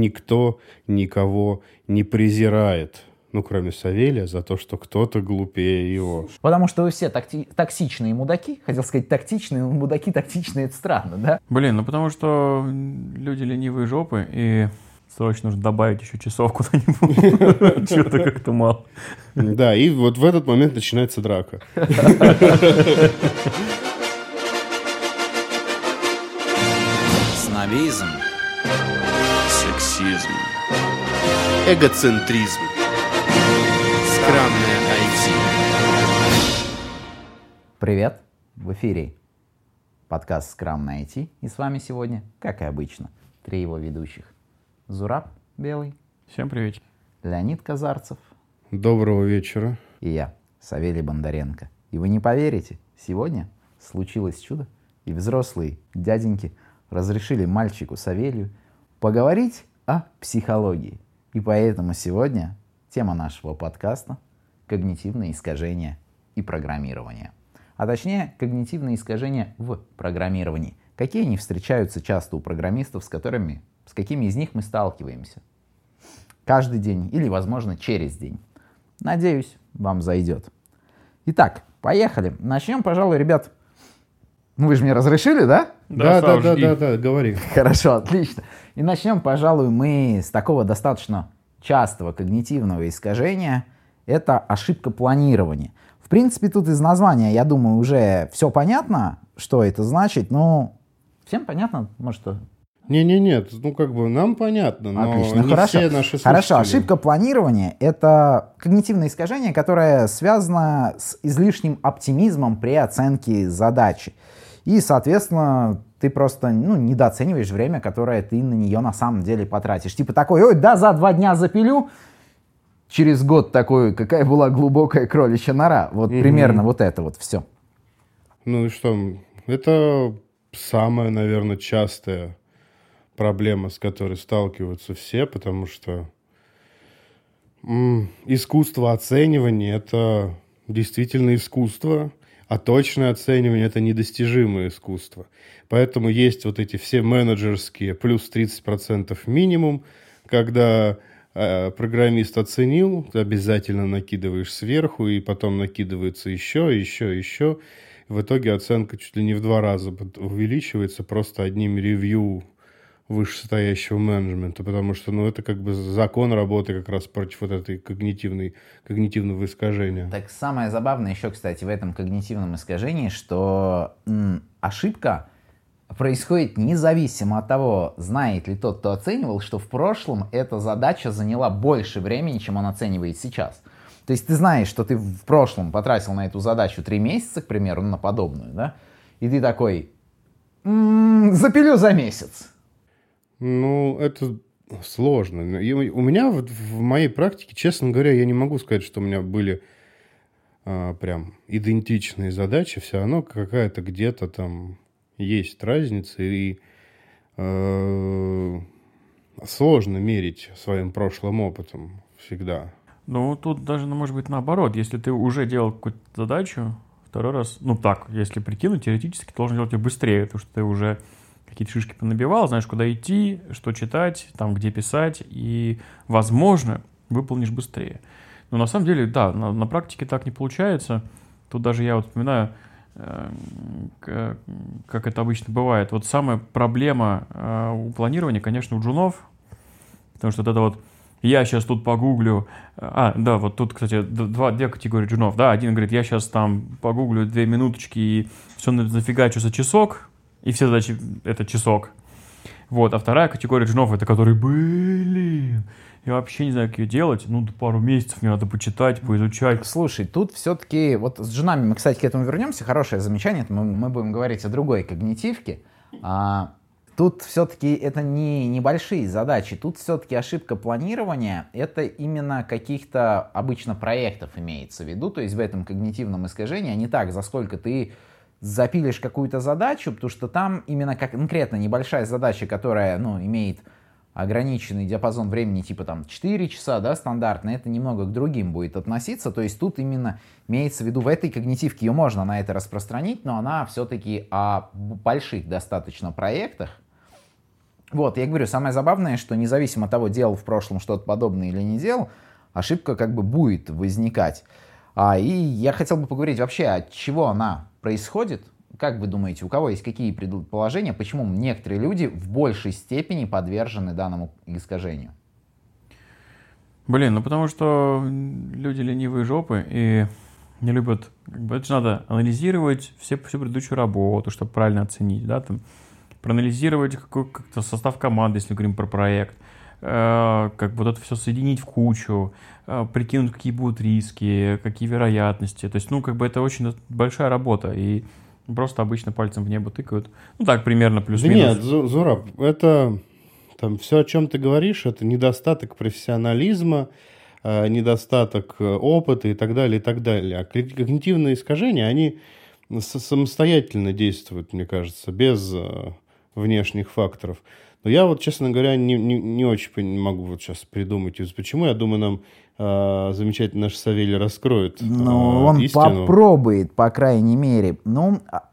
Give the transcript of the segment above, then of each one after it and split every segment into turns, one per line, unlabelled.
никто никого не презирает ну, кроме Савелия, за то, что кто-то глупее его.
Потому что вы все такти- токсичные мудаки. Хотел сказать тактичные, но мудаки тактичные, это странно, да?
Блин, ну потому что люди ленивые жопы, и срочно нужно добавить еще часов куда-нибудь. Что-то как-то мало.
Да, и вот в этот момент начинается драка.
Снобизм.
Сексизм.
Эгоцентризм. Скромное IT.
Привет, в эфире подкаст на IT. И с вами сегодня, как и обычно, три его ведущих. Зураб Белый,
Всем привет.
Леонид Казарцев
Доброго вечера.
и я, Савелий Бондаренко. И вы не поверите, сегодня случилось чудо, и взрослые дяденьки разрешили мальчику Савелью поговорить о психологии. И поэтому сегодня тема нашего подкаста – когнитивные искажения и программирование. А точнее, когнитивные искажения в программировании. Какие они встречаются часто у программистов, с которыми, с какими из них мы сталкиваемся? Каждый день или, возможно, через день. Надеюсь, вам зайдет. Итак, поехали. Начнем, пожалуй, ребят. Ну, вы же мне разрешили, да?
Да, да, да,
жги.
да, да, говори.
Хорошо, отлично. И начнем, пожалуй, мы с такого достаточно частого когнитивного искажения. Это ошибка планирования. В принципе, тут из названия, я думаю, уже все понятно, что это значит. Ну, всем понятно, может, что
Не-не, нет, ну как бы нам понятно, но
Отлично,
не
хорошо.
все наши
Хорошо,
слушатели.
ошибка планирования — это когнитивное искажение, которое связано с излишним оптимизмом при оценке задачи. И, соответственно, ты просто ну, недооцениваешь время, которое ты на нее на самом деле потратишь. Типа такой, ой, да, за два дня запилю, через год такой, какая была глубокая кроличья нора. Вот примерно вот это вот все.
Ну и что, это самая, наверное, частая проблема, с которой сталкиваются все, потому что искусство оценивания – это действительно искусство, а точное оценивание – это недостижимое искусство. Поэтому есть вот эти все менеджерские плюс 30% минимум, когда э, программист оценил, ты обязательно накидываешь сверху, и потом накидывается еще, еще, еще. В итоге оценка чуть ли не в два раза увеличивается просто одним ревью вышестоящего менеджмента, потому что, ну, это как бы закон работы как раз против вот этой когнитивной, когнитивного искажения.
Так самое забавное еще, кстати, в этом когнитивном искажении, что м, ошибка происходит независимо от того, знает ли тот, кто оценивал, что в прошлом эта задача заняла больше времени, чем он оценивает сейчас. То есть ты знаешь, что ты в прошлом потратил на эту задачу три месяца, к примеру, на подобную, да? И ты такой, «М, запилю за месяц.
Ну, это сложно. У меня вот в моей практике, честно говоря, я не могу сказать, что у меня были а, прям идентичные задачи. Все равно какая-то где-то там есть разница. И э, сложно мерить своим прошлым опытом всегда.
Ну, тут даже, ну, может быть, наоборот. Если ты уже делал какую-то задачу, второй раз, ну так, если прикинуть, теоретически ты должен делать ее быстрее, потому что ты уже какие-то шишки понабивал, знаешь, куда идти, что читать, там, где писать, и, возможно, выполнишь быстрее. Но на самом деле, да, на, на практике так не получается. Тут даже я вот вспоминаю, э, как это обычно бывает. Вот самая проблема э, у планирования, конечно, у джунов, потому что вот это вот я сейчас тут погуглю. А, да, вот тут, кстати, два, две категории джунов. Да, один говорит, я сейчас там погуглю две минуточки и все нафигачу за часок, и все задачи — это часок. Вот, а вторая категория джунов — это которые, блин, я вообще не знаю, как ее делать. Ну, пару месяцев мне надо почитать, поизучать.
Слушай, тут все-таки, вот с женами мы, кстати, к этому вернемся, хорошее замечание, это мы, мы будем говорить о другой когнитивке. А, тут все-таки это не небольшие задачи, тут все-таки ошибка планирования, это именно каких-то обычно проектов имеется в виду, то есть в этом когнитивном искажении, а не так, за сколько ты запилишь какую-то задачу, потому что там именно как конкретно небольшая задача, которая, ну, имеет ограниченный диапазон времени, типа там 4 часа, да, стандартно, это немного к другим будет относиться. То есть тут именно имеется в виду, в этой когнитивке ее можно на это распространить, но она все-таки о больших достаточно проектах, Вот, я говорю, самое забавное, что независимо от того, делал в прошлом что-то подобное или не делал, ошибка как бы будет возникать. А, и я хотел бы поговорить вообще, от чего она происходит. Как вы думаете, у кого есть какие предположения, почему некоторые люди в большей степени подвержены данному искажению?
Блин, ну потому что люди ленивые жопы и не любят, как бы, это же надо анализировать все, всю предыдущую работу, чтобы правильно оценить, да, там, проанализировать какой, как-то состав команды, если говорим про проект, как бы вот это все соединить в кучу, э, прикинуть, какие будут риски, какие вероятности, то есть, ну, как бы это очень большая работа, и просто обычно пальцем в небо тыкают, ну, так, примерно плюс-минус.
Да нет, Зураб, это там все, о чем ты говоришь, это недостаток профессионализма, Э, недостаток э, опыта и так далее, и так далее. А когнитивные искажения, они самостоятельно действуют, мне кажется, без э, внешних факторов. Но я вот, честно говоря, не, не, не очень могу вот сейчас придумать, почему. Я думаю, нам э, замечательно наш Савелий раскроет
Ну, он
истину.
попробует, по крайней мере. Ну, а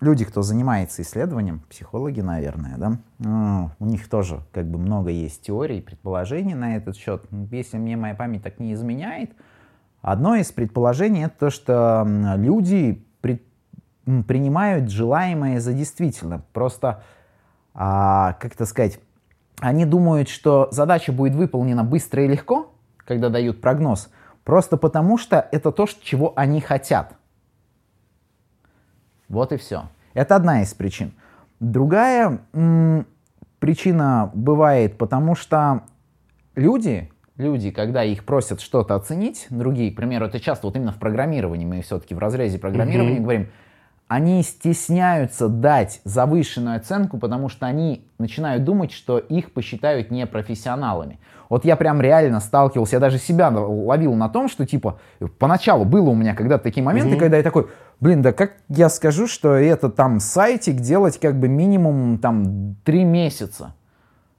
люди, кто занимается исследованием, психологи, наверное, да, ну, у них тоже как бы много есть теорий, предположений на этот счет. Если мне моя память так не изменяет, одно из предположений это то, что люди при, принимают желаемое за действительно. Просто, а, как это сказать, они думают, что задача будет выполнена быстро и легко, когда дают прогноз, просто потому что это то, чего они хотят. Вот и все. Это одна из причин. Другая м- причина бывает, потому что люди, люди, когда их просят что-то оценить, другие, к примеру, это часто вот именно в программировании, мы все-таки в разрезе программирования mm-hmm. говорим, они стесняются дать завышенную оценку, потому что они начинают думать, что их посчитают непрофессионалами. Вот я прям реально сталкивался, я даже себя ловил на том, что типа поначалу было у меня когда-то такие моменты, mm-hmm. когда я такой, блин, да как я скажу, что это там сайтик делать как бы минимум там три месяца.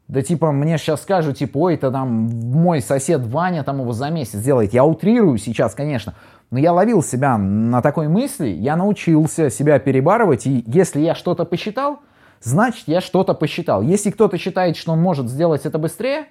Да типа мне сейчас скажут, типа, ой, это там мой сосед Ваня там его за месяц делает. Я утрирую сейчас, конечно, но я ловил себя на такой мысли, я научился себя перебарывать, и если я что-то посчитал, значит, я что-то посчитал. Если кто-то считает, что он может сделать это быстрее...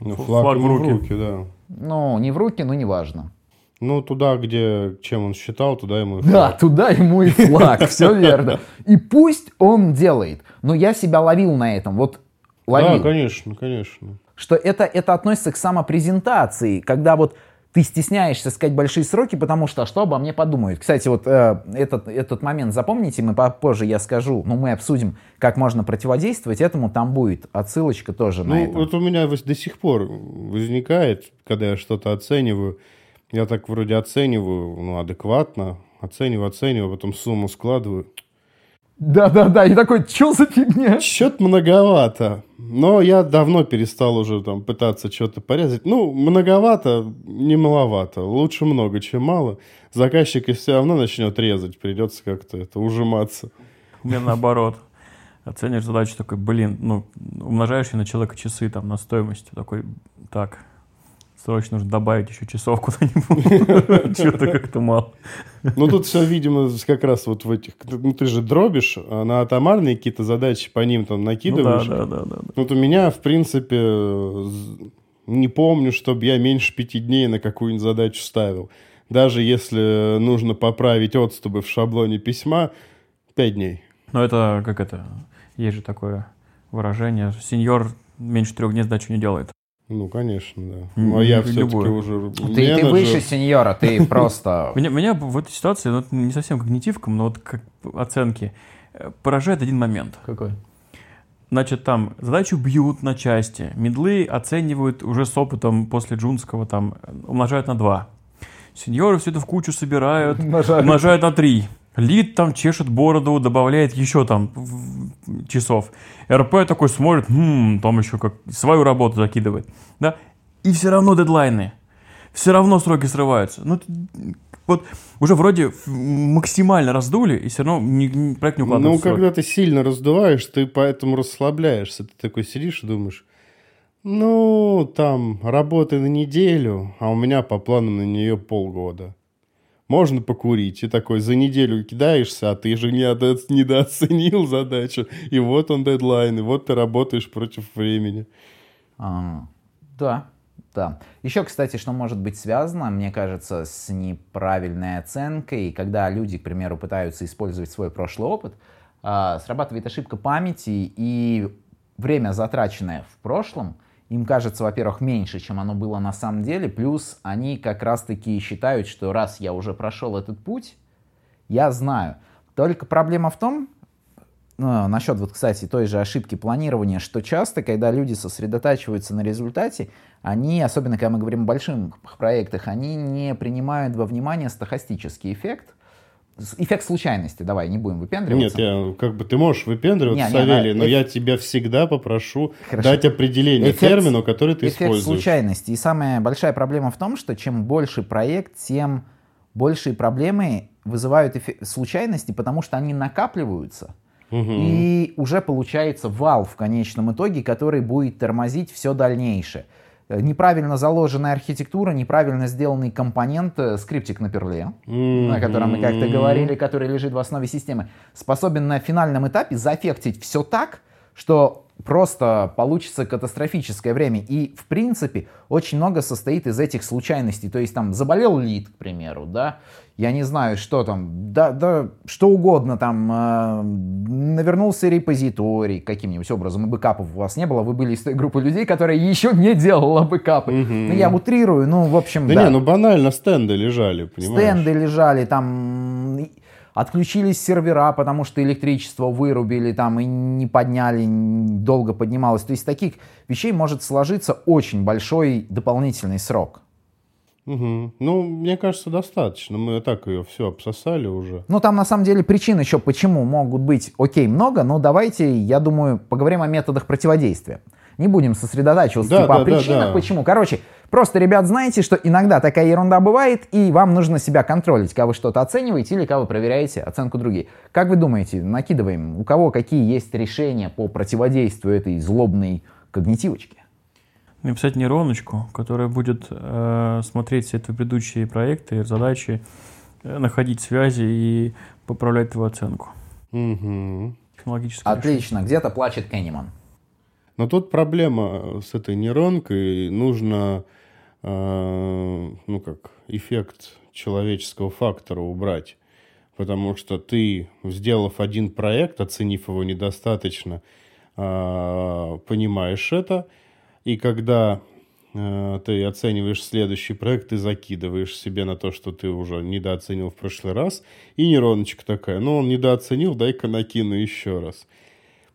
Ну, флаг, флаг в руки. в руки, да.
Ну, не в руки, но неважно.
Ну, туда, где чем он считал, туда ему и
флаг. Да, туда ему и флаг, все верно. И пусть он делает, но я себя ловил на этом, вот ловил.
Да, конечно, конечно.
Что это, это относится к самопрезентации, когда вот ты стесняешься сказать большие сроки, потому что что обо мне подумают. Кстати, вот э, этот, этот момент запомните, мы попозже я скажу, но мы обсудим, как можно противодействовать этому, там будет отсылочка тоже
ну,
на это.
Вот у меня до сих пор возникает, когда я что-то оцениваю, я так вроде оцениваю, ну, адекватно, оцениваю, оцениваю, потом сумму складываю –
да-да-да, и такой, что за фигня?
Что-то многовато. Но я давно перестал уже там пытаться что-то порезать. Ну, многовато, не маловато. Лучше много, чем мало. Заказчик и все равно начнет резать, придется как-то это ужиматься.
У меня наоборот. Оценишь задачу такой, блин, ну, умножаешь на человека часы там на стоимость. Такой, так, Срочно нужно добавить еще часов куда-нибудь. Чего-то как-то мало.
Ну, тут все, видимо, как раз вот в этих... Ну, ты же дробишь, а на атомарные какие-то задачи по ним там накидываешь.
Ну, да, да, да.
Вот у меня, в принципе, не помню, чтобы я меньше пяти дней на какую-нибудь задачу ставил. Даже если нужно поправить отступы в шаблоне письма, пять дней.
Ну, это как это... Есть же такое выражение. Сеньор меньше трех дней сдачу не делает.
Ну, конечно, да. Но я все-таки уже
Ты, ты выше сеньора, ты просто...
Меня, меня в этой ситуации, ну, не совсем когнитивком, но вот как оценки, э, поражает один момент.
Какой?
Значит, там задачу бьют на части, медлы оценивают уже с опытом после джунского, там, умножают на 2. Сеньоры все это в кучу собирают, умножают, умножают на 3. Лид там чешет бороду, добавляет еще там часов. РП такой смотрит, хм, там еще как свою работу закидывает. Да? И все равно дедлайны. Все равно сроки срываются. Ну, вот уже вроде максимально раздули, и все равно не, не, проект не укладывается
Ну, когда ты сильно раздуваешь, ты поэтому расслабляешься. Ты такой сидишь и думаешь, ну, там, работы на неделю, а у меня по плану на нее полгода. Можно покурить. И такой за неделю кидаешься, а ты же не недо- недооценил задачу. И вот он дедлайн, и вот ты работаешь против времени.
А, да, да. Еще, кстати, что может быть связано, мне кажется, с неправильной оценкой, когда люди, к примеру, пытаются использовать свой прошлый опыт, а, срабатывает ошибка памяти, и время, затраченное в прошлом, им кажется, во-первых, меньше, чем оно было на самом деле, плюс они как раз-таки считают, что раз я уже прошел этот путь, я знаю. Только проблема в том, ну, насчет вот, кстати, той же ошибки планирования, что часто, когда люди сосредотачиваются на результате, они, особенно когда мы говорим о больших проектах, они не принимают во внимание стохастический эффект, эффект случайности, давай, не будем выпендриваться.
Нет, я, как бы ты можешь выпендриваться,
Не, не,
Савелий,
да,
но
эф-
я тебя всегда попрошу
Хорошо.
дать определение
Эффект-
термину, который ты
эффект
используешь.
случайности. И самая большая проблема в том, что чем больше проект, тем большие проблемы вызывают эффе- случайности, потому что они накапливаются. И уже получается вал в конечном итоге, который будет тормозить все дальнейшее. Неправильно заложенная архитектура, неправильно сделанный компонент, э, скриптик на перле, о котором мы как-то говорили, который лежит в основе системы, способен на финальном этапе заэффектить все так, что просто получится катастрофическое время. И, в принципе, очень много состоит из этих случайностей. То есть там заболел лид, к примеру, да, я не знаю, что там, да, да что угодно там, э, навернулся репозиторий каким-нибудь образом, и бэкапов у вас не было, вы были из той группы людей, которая еще не делала бэкапы. Ну, я утрирую, ну, в общем,
Да,
да.
не, ну банально стенды лежали, понимаешь?
Стенды лежали, там отключились сервера, потому что электричество вырубили там и не подняли, долго поднималось. То есть таких вещей может сложиться очень большой дополнительный срок.
Мгм. Ну, мне кажется, достаточно. Мы и так ее все обсосали уже.
Ну, там на самом деле причин еще почему могут быть, окей, много, но давайте, я думаю, поговорим о методах противодействия. Не будем сосредотачиваться
Да,
типа, о
да, да,
причинах,
да.
почему. Короче, просто, ребят, знаете, что иногда такая ерунда бывает, и вам нужно себя контролить, вы что-то оцениваете или вы проверяете оценку других. Как вы думаете, накидываем, у кого какие есть решения по противодействию этой злобной когнитивочке?
Написать нейроночку, которая будет э, смотреть все твои предыдущие проекты, задачи, э, находить связи и поправлять твою оценку. Технологическое
Отлично, где-то плачет Кенниман.
Но тут проблема с этой нейронкой. Нужно, ну как, эффект человеческого фактора убрать. Потому что ты, сделав один проект, оценив его недостаточно, э, понимаешь это. И когда э, ты оцениваешь следующий проект, ты закидываешь себе на то, что ты уже недооценил в прошлый раз. И нейроночка такая, ну он недооценил, дай-ка накину еще раз.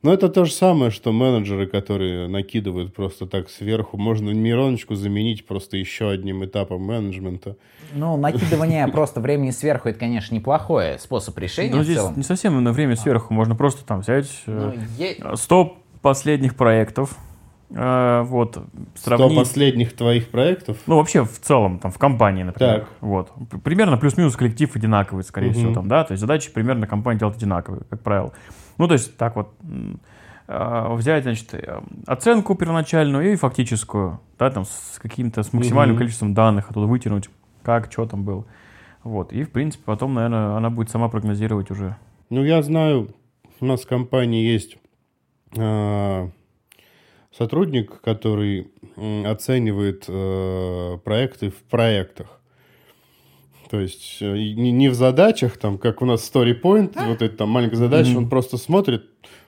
Но это то же самое, что менеджеры, которые накидывают просто так сверху. Можно нейроночку заменить просто еще одним этапом менеджмента.
Ну, накидывание просто времени сверху, это, конечно, неплохой способ решения
Но
в
здесь
целом.
не совсем на время сверху. Можно просто там взять э,
Ну, е-
100 последних проектов, э, вот,
Сто
сравнить...
последних твоих проектов.
Ну, вообще, в целом, там, в компании, например.
Так.
Вот. Примерно плюс-минус коллектив одинаковый, скорее
Мгм.
всего, там, да, то есть задачи примерно компания делает одинаковые, как правило. Ну, то есть так вот э, взять, значит, э, оценку первоначальную и фактическую, да, там, с каким-то, с максимальным
Мгм.
количеством данных оттуда вытянуть, как, что там было. Вот. И, в принципе, потом, наверное, она будет сама прогнозировать уже.
Ну, я знаю, у нас в компании есть а, сотрудник, который оценивает э, проекты в проектах. То есть э, не, не в задачах, там, как у нас story point, вот эта там маленькая задача, он просто смотрит,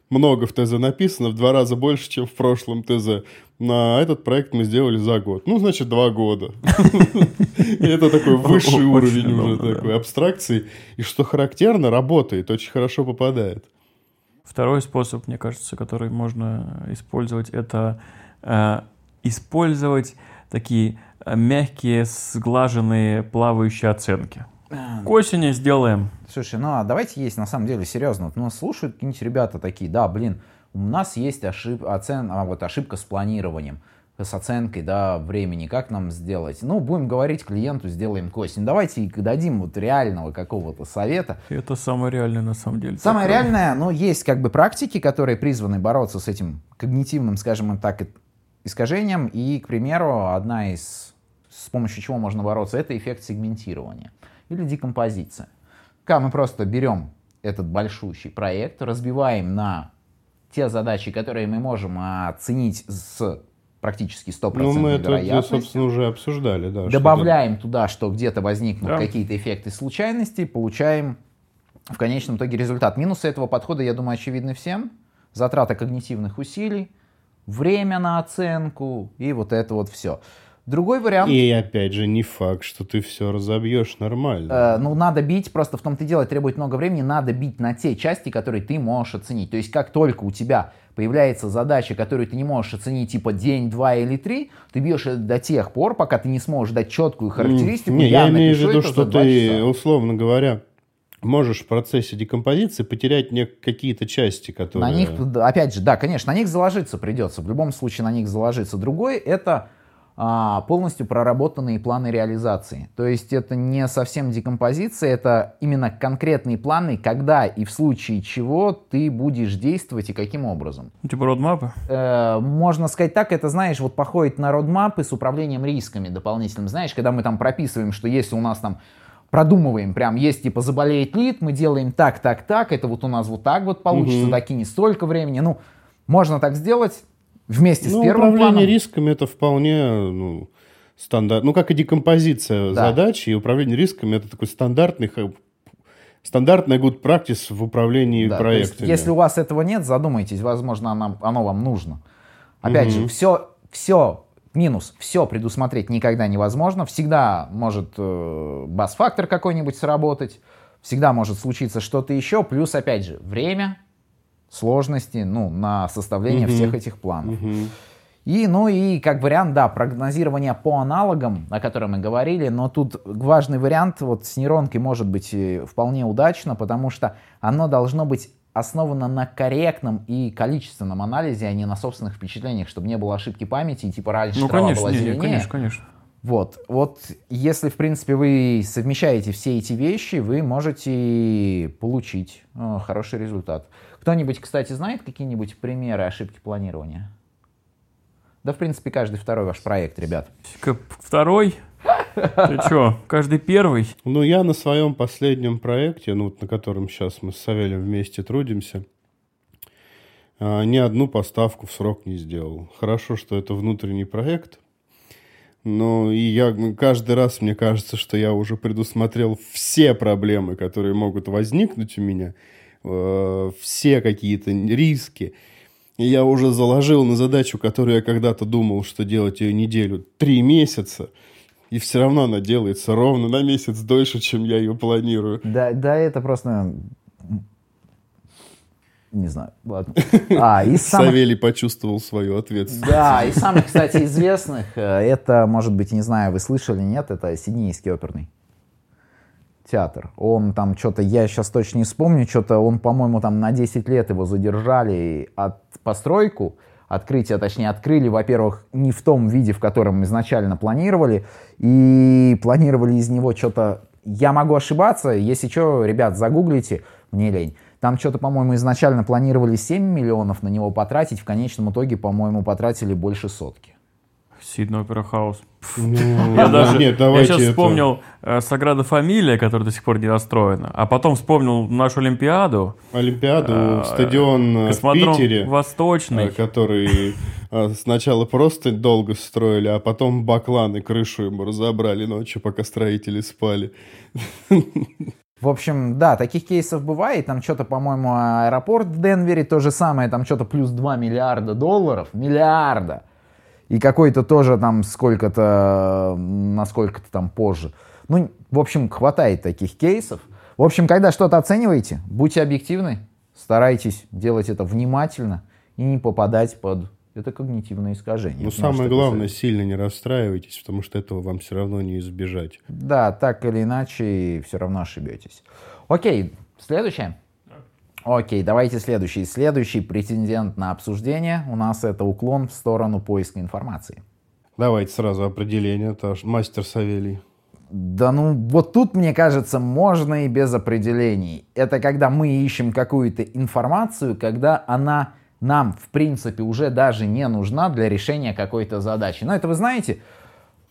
много в ТЗ написано, в два раза больше, чем в прошлом ТЗ. На этот проект мы сделали за год. Ну, значит, два года. Это такой высший уровень уже такой абстракции. И что характерно, работает, очень хорошо попадает.
Второй способ, мне кажется, который можно использовать, это э, использовать такие мягкие, сглаженные, плавающие оценки. К осени сделаем.
Слушай, ну а давайте есть на самом деле серьезно. Вот нас слушают какие-нибудь ребята такие, да, блин, у нас есть ошиб... оцен... а, вот ошибка с планированием, с оценкой, да, времени, как нам сделать? Ну, будем говорить клиенту, сделаем к осени. Давайте дадим вот реального какого-то совета.
Это самое реальное на самом деле.
Самое
Так,
реальное, ну, есть как бы практики, которые призваны бороться с этим когнитивным, скажем так, искажением. И, к примеру, одна из, с помощью чего можно бороться, это эффект сегментирования. или декомпозиция. Когда мы просто берем этот большущий проект, разбиваем на те задачи, которые мы можем оценить с практически 100%
Ну, мы это, собственно, уже обсуждали, да. что
Добавляем туда, что где-то возникнут
Да.
какие-то эффекты случайности, получаем в конечном итоге результат. Минусы этого подхода, я думаю, очевидны всем. Затрата когнитивных усилий, время на оценку и вот это вот все. Другой вариант,
И опять же, не факт, что ты все разобьешь нормально.
э, ну, надо бить, просто в том-то и дело, требует много времени, надо бить на те части, которые ты можешь оценить. То есть, как только у тебя появляется задача, которую ты не можешь оценить, типа день, два или три, ты бьешь до тех пор, пока ты не сможешь дать четкую характеристику.
Не, я имею в виду, что ты,
часа.
условно говоря, можешь в процессе декомпозиции потерять какие-то части, которые...
На них, опять же, да, конечно, на них заложиться придется. В любом случае на них заложиться. Другой это полностью проработанные планы реализации. То есть это не совсем декомпозиция, это именно конкретные планы, когда и в случае чего ты будешь действовать и каким образом.
Типа родмапы.
Э, можно сказать так, это, знаешь, вот походит на родмапы с управлением рисками дополнительным. Знаешь, когда мы там прописываем, что если у нас там продумываем, прям есть типа заболеет лид, мы делаем так, так, так, это вот у нас вот так вот получится,
Мгм.
таки не столько времени. Ну, можно так сделать вместе
Ну,
с первым
управление
планом.
рисками это вполне ну, стандарт. Ну, как и декомпозиция
Да.
задач, и управление рисками это такой стандартный стандартная good practice в управлении
Да, то есть,
проектами.
если у вас этого нет, задумайтесь, возможно, оно, оно вам нужно. Опять же,
Мгм.
все, все, минус, все предусмотреть никогда невозможно. Всегда может э, бас-фактор какой-нибудь сработать, всегда может случиться что-то еще, плюс, опять же, время, сложности, ну, на составление
Мгм.
всех этих планов.
Мгм.
И, ну и как вариант, да, прогнозирование по аналогам, о котором мы говорили, но тут важный вариант вот с нейронкой может быть э, вполне удачно, потому что оно должно быть основано на корректном и количественном анализе, а не на собственных впечатлениях, чтобы не было ошибки памяти, и типа раньше
Ну,
трава
конечно,
была
не, не,
зеленее.
конечно, конечно.
Вот, вот если, в принципе, вы совмещаете все эти вещи, вы можете получить э, хороший результат. Кто-нибудь, кстати, знает какие-нибудь примеры ошибки планирования? Да, в принципе, каждый второй ваш проект, ребят.
Второй. Ты что, каждый первый?
Ну, я на своем последнем проекте, ну, вот на котором сейчас мы с Савелем вместе трудимся, а, ни одну поставку в срок не сделал. Хорошо, что это внутренний проект, но и я ну, каждый раз мне кажется, что я уже предусмотрел все проблемы, которые могут возникнуть у меня, э, все какие-то риски. И я уже заложил на задачу, которую я когда-то думал, что делать ее неделю, три месяца. И все равно она делается ровно на месяц дольше, чем я ее планирую.
Да, да, это просто... Не знаю, ладно. А, из самых
Савелий почувствовал свою ответственность.
Да, из самых, кстати, известных, э, это, может быть, не знаю, вы слышали, нет, это Сиднейский оперный театр. Он там что-то, я сейчас точно не вспомню, что-то он, по-моему, там на 10 лет его задержали от постройку, открытие, точнее, открыли, во-первых, не в том виде, в котором изначально планировали, и планировали из него что-то, я могу ошибаться, если что, ребят, загуглите, мне лень. Там что-то, по-моему, изначально планировали 7 миллионов на него потратить, в конечном итоге, по-моему, потратили больше сотки.
Сиднey Опера Хаус.
Ну,
Я даже,
нет,
я
давайте
сейчас
это-
вспомнил э, Саграда Фамилия, которая до сих пор не расстроена, а потом вспомнил нашу Олимпиаду,
Олимпиаду,
э,
стадион э, в Питере,
Восточный.
э, который э, сначала просто долго строили, а потом баклан и крышу ему разобрали ночью, пока строители спали.
В общем, да, таких кейсов бывает. Там что-то, по-моему, аэропорт в Денвере то же самое. Там что-то плюс 2 миллиарда долларов. Миллиарда. И какой-то тоже там сколько-то, на сколько-то там позже. Ну, в общем, хватает таких кейсов. В общем, когда что-то оцениваете, будьте объективны, старайтесь делать это внимательно и не попадать под это когнитивное искажение. Это
Ну, самое главное,
совет.
сильно не расстраивайтесь, потому что этого вам все равно не избежать.
Да, так или иначе, все равно ошибетесь. Окей, следующее. Окей, давайте следующий. Следующий претендент на обсуждение у нас это уклон в сторону поиска информации.
Давайте сразу определение. Это мастер Савелий.
Да ну, вот тут, мне кажется, можно и без определений. Это когда мы ищем какую-то информацию, когда она нам, в принципе, уже даже не нужна для решения какой-то задачи. Но это вы знаете,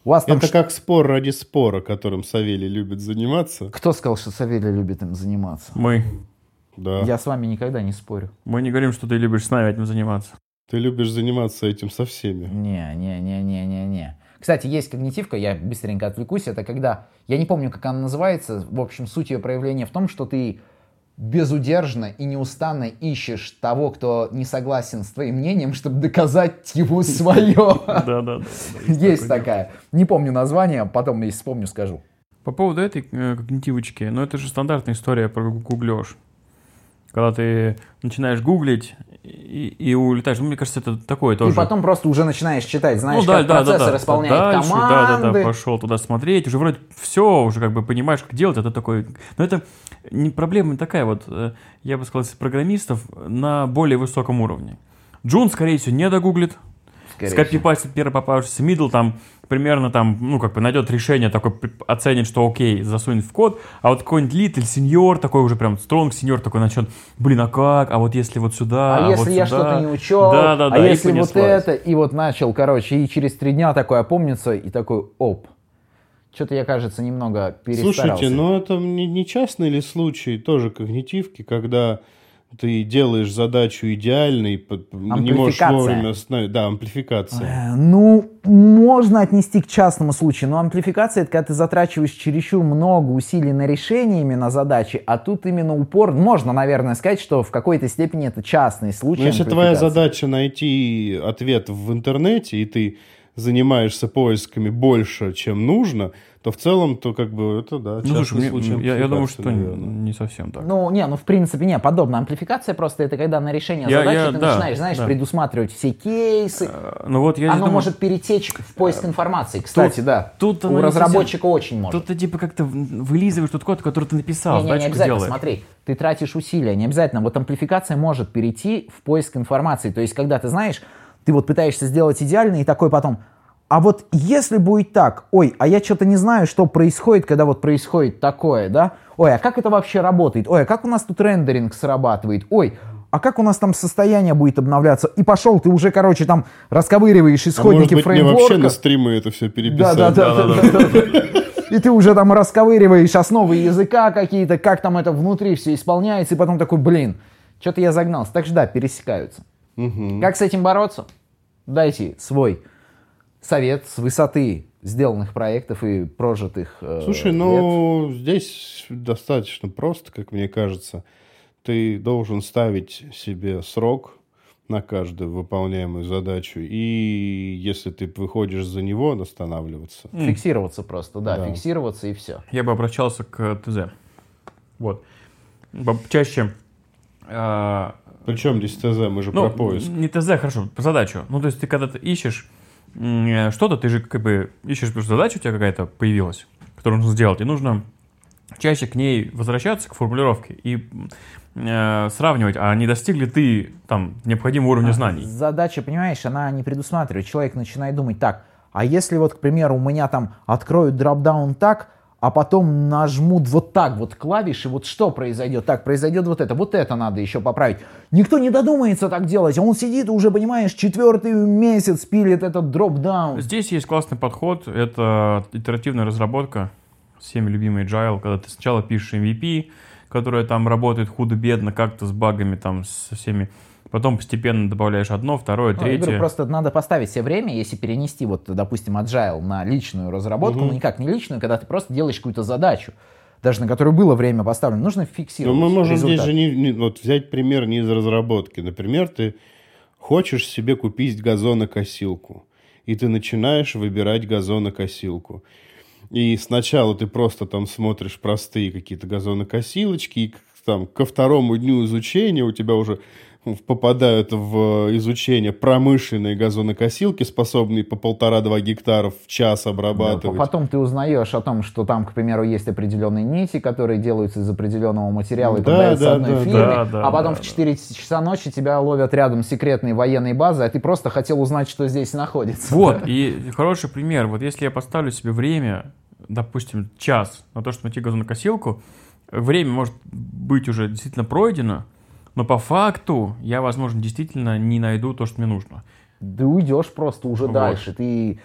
У вас там
Это как спор ради спора, которым Савелий любит заниматься.
Кто сказал, что Савелий любит им заниматься?
Мы.
Да.
Я с вами никогда не спорю.
Мы не говорим, что ты любишь с нами этим заниматься.
Ты любишь заниматься этим со всеми.
Не, не, не, не, не, не. Кстати, есть когнитивка, я быстренько отвлекусь, это когда, я не помню, как она называется, в общем, суть ее проявления в том, что ты безудержно и неустанно ищешь того, кто не согласен с твоим мнением, чтобы доказать ему свое.
Да, да.
Есть такая. Не помню название, потом, если вспомню, скажу.
По поводу этой э, когнитивочки, ну это же стандартная история про гуглеж. Когда ты начинаешь гуглить и, и улетаешь. Ну, мне кажется, это такое тоже.
И потом просто уже начинаешь читать, знаешь,
ну, да,
как
да, да,
процессор
да.
исполняет
Дальше,
команды.
Да, да, да, пошел туда смотреть. Уже вроде все, уже как бы понимаешь, как делать. Это такой... Но это не проблема такая вот, э, я бы сказал, из программистов на более высоком уровне. Джун, скорее всего, не догуглит. Скопипастит первый попавшийся middle, там примерно там, ну, как бы найдет решение, такой оценит, что окей, засунет в код, а вот какой-нибудь lead или senior, такой уже прям strong senior такой начнет, блин, а как, а вот если вот сюда,
А,
а
если
вот
я
сюда».
что-то не учел,
да, да, да,
а если вот это, и вот начал, короче, и через три дня такой опомнится, и такой, оп. Что-то я, кажется, немного перестарался.
Слушайте, ну это не, не частный ли случай тоже когнитивки, когда ты делаешь задачу идеальной, не можешь вовремя остановить. Да, амплификация.
Э, Ну, можно отнести к частному случаю, но амплификация это когда ты затрачиваешь чересчур много усилий на решение именно задачи, а тут именно упор, можно, наверное, сказать, что в какой-то степени это частный случай.
Но если твоя задача найти ответ в интернете, и ты занимаешься поисками больше, чем нужно, то в целом, то как бы это, да,
Ну, слушай, мне- я, я думаю, что
наверное.
не совсем так.
Ну, не, ну в принципе, не, подобная амплификация просто это когда на решение
Я-
задачи
я-
ты
да,
начинаешь, знаешь,
да.
предусматривать все кейсы.
Э, Ну вот я
Оно
думаю,
может перетечь в поиск информации. Кстати, да.
тут
у разработчика очень может.
Тут ты типа как-то вылизываешь тот код, который ты написал,
Не, не, не обязательно,
делаешь.
смотри, ты тратишь усилия, не обязательно. Вот амплификация может перейти в поиск информации. То есть, когда ты знаешь, ты вот пытаешься сделать идеально, и такой потом, а вот если будет так, ой, а я что-то не знаю, что происходит, когда вот происходит такое, да? Ой, а как это вообще работает? Ой, а как у нас тут рендеринг срабатывает? Ой, а как у нас там состояние будет обновляться? И пошел, ты уже, короче, там расковыриваешь
А может
исходники
быть, мне
фреймворка.
вообще на стримы это все переписать?
да, да. И ты уже там расковыриваешь основы языка какие-то, как там это внутри все исполняется, и потом такой, блин, что-то я загнался. Так что да, пересекаются. Как с этим бороться? Дайте свой совет с высоты сделанных проектов и прожитых э,
Слушай,
лет.
ну здесь достаточно просто, как мне кажется. Ты должен ставить себе срок на каждую выполняемую задачу, и если ты выходишь за него, останавливаться.
Фиксироваться просто, да,
Да.
фиксироваться и все.
Я бы обращался к ТЗ. Вот. Чаще... э,
Причем здесь ТЗ, мы же
ну,
про поиск.
не ТЗ, хорошо, про задачу. Ну, то есть ты когда ты ищешь что-то, ты же как бы ищешь просто задачу, у тебя какая-то появилась, которую нужно сделать, и нужно чаще к ней возвращаться, к формулировке, и э, сравнивать, а не достиг ли ты там необходимого уровня знаний.
Задача, понимаешь, она не предусматривает. Человек начинает думать так, а если вот, к примеру, у меня там откроют дропдаун так, а потом нажмут вот так вот клавиши, вот что произойдет? Так, произойдет вот это, вот это надо еще поправить. Никто не додумается так делать, а он сидит уже, понимаешь, четвертый месяц пилит этот дропдаун.
Здесь есть классный подход, это итеративная разработка, всеми любимый agile, когда ты сначала пишешь MVP, которая там работает худо-бедно, как-то с багами, там, со всеми, потом постепенно добавляешь одно, второе,
Ну, я говорю,
третье.
просто надо поставить себе время, если перенести, вот, допустим, agile на личную разработку, ну никак не личную, когда ты просто делаешь какую-то задачу, даже на которую было время поставлено, нужно
Но
фиксировать
мы можем
результат.
здесь же не, не- вот взять пример не из разработки. Например, ты хочешь себе купить газонокосилку, и ты начинаешь выбирать газонокосилку. И сначала ты просто там смотришь простые какие-то газонокосилочки, и там ко второму дню изучения у тебя уже попадают в изучение промышленные газонокосилки, способные по полтора-два гектара в час
Да,
обрабатывать.
Потом ты узнаешь о том, что там, к примеру, есть определенные нити, которые делаются из определенного материала и
Да,
продаются
да,
одной
да,
фирме,
да, да,
а потом
да,
в 4 часа ночи тебя ловят рядом секретные военные базы, а ты просто хотел узнать, что здесь находится.
Вот, и хороший пример. Вот если я поставлю себе время, допустим, час на то, чтобы найти газонокосилку, время может быть уже действительно пройдено, но по факту я, возможно, действительно не найду то, что мне нужно.
Ты уйдешь просто уже
Вот.
дальше. Ты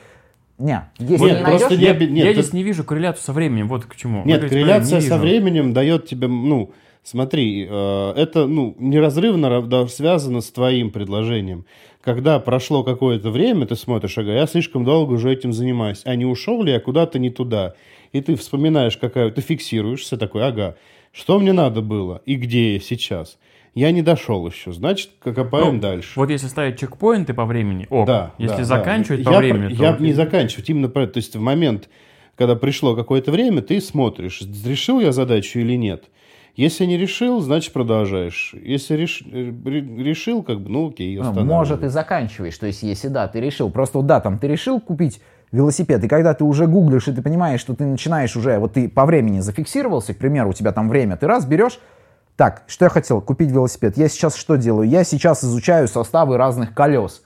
Не, если
Нет,
не
просто
найдешь,
Я,
нет,
я
ты-
здесь не вижу корреляцию со временем, вот к чему.
Нет,
говорите,
корреляция
не
со временем дает тебе, ну, смотри, э, это, ну, неразрывно ра- да, связано с твоим предложением. Когда прошло какое-то время, ты смотришь, ага, я слишком долго уже этим занимаюсь, а не ушел ли я куда-то не туда? И ты вспоминаешь, какая, ты фиксируешься такой, ага, что мне надо было и где я сейчас? Я не дошел еще, значит, копаем
Ну,
дальше.
Вот если ставить чекпоинты по времени, ок.
Да,
если
да,
заканчивать
да.
по
я,
времени,
про-
то
Я не заканчивать, именно про это. То есть в момент, когда пришло какое-то время, ты смотришь, решил я задачу или нет. Если не решил, значит продолжаешь. Если реш- э, ре- решил, как бы, ну окей, останавливай.
может, и заканчиваешь. То есть, если да, ты решил, просто вот да, там, ты решил купить велосипед, и когда ты уже гуглишь, и ты понимаешь, что ты начинаешь уже, вот ты по времени зафиксировался, к примеру, у тебя там время, ты раз берешь, так, что я хотел, купить велосипед. Я сейчас что делаю? Я сейчас изучаю составы разных колес.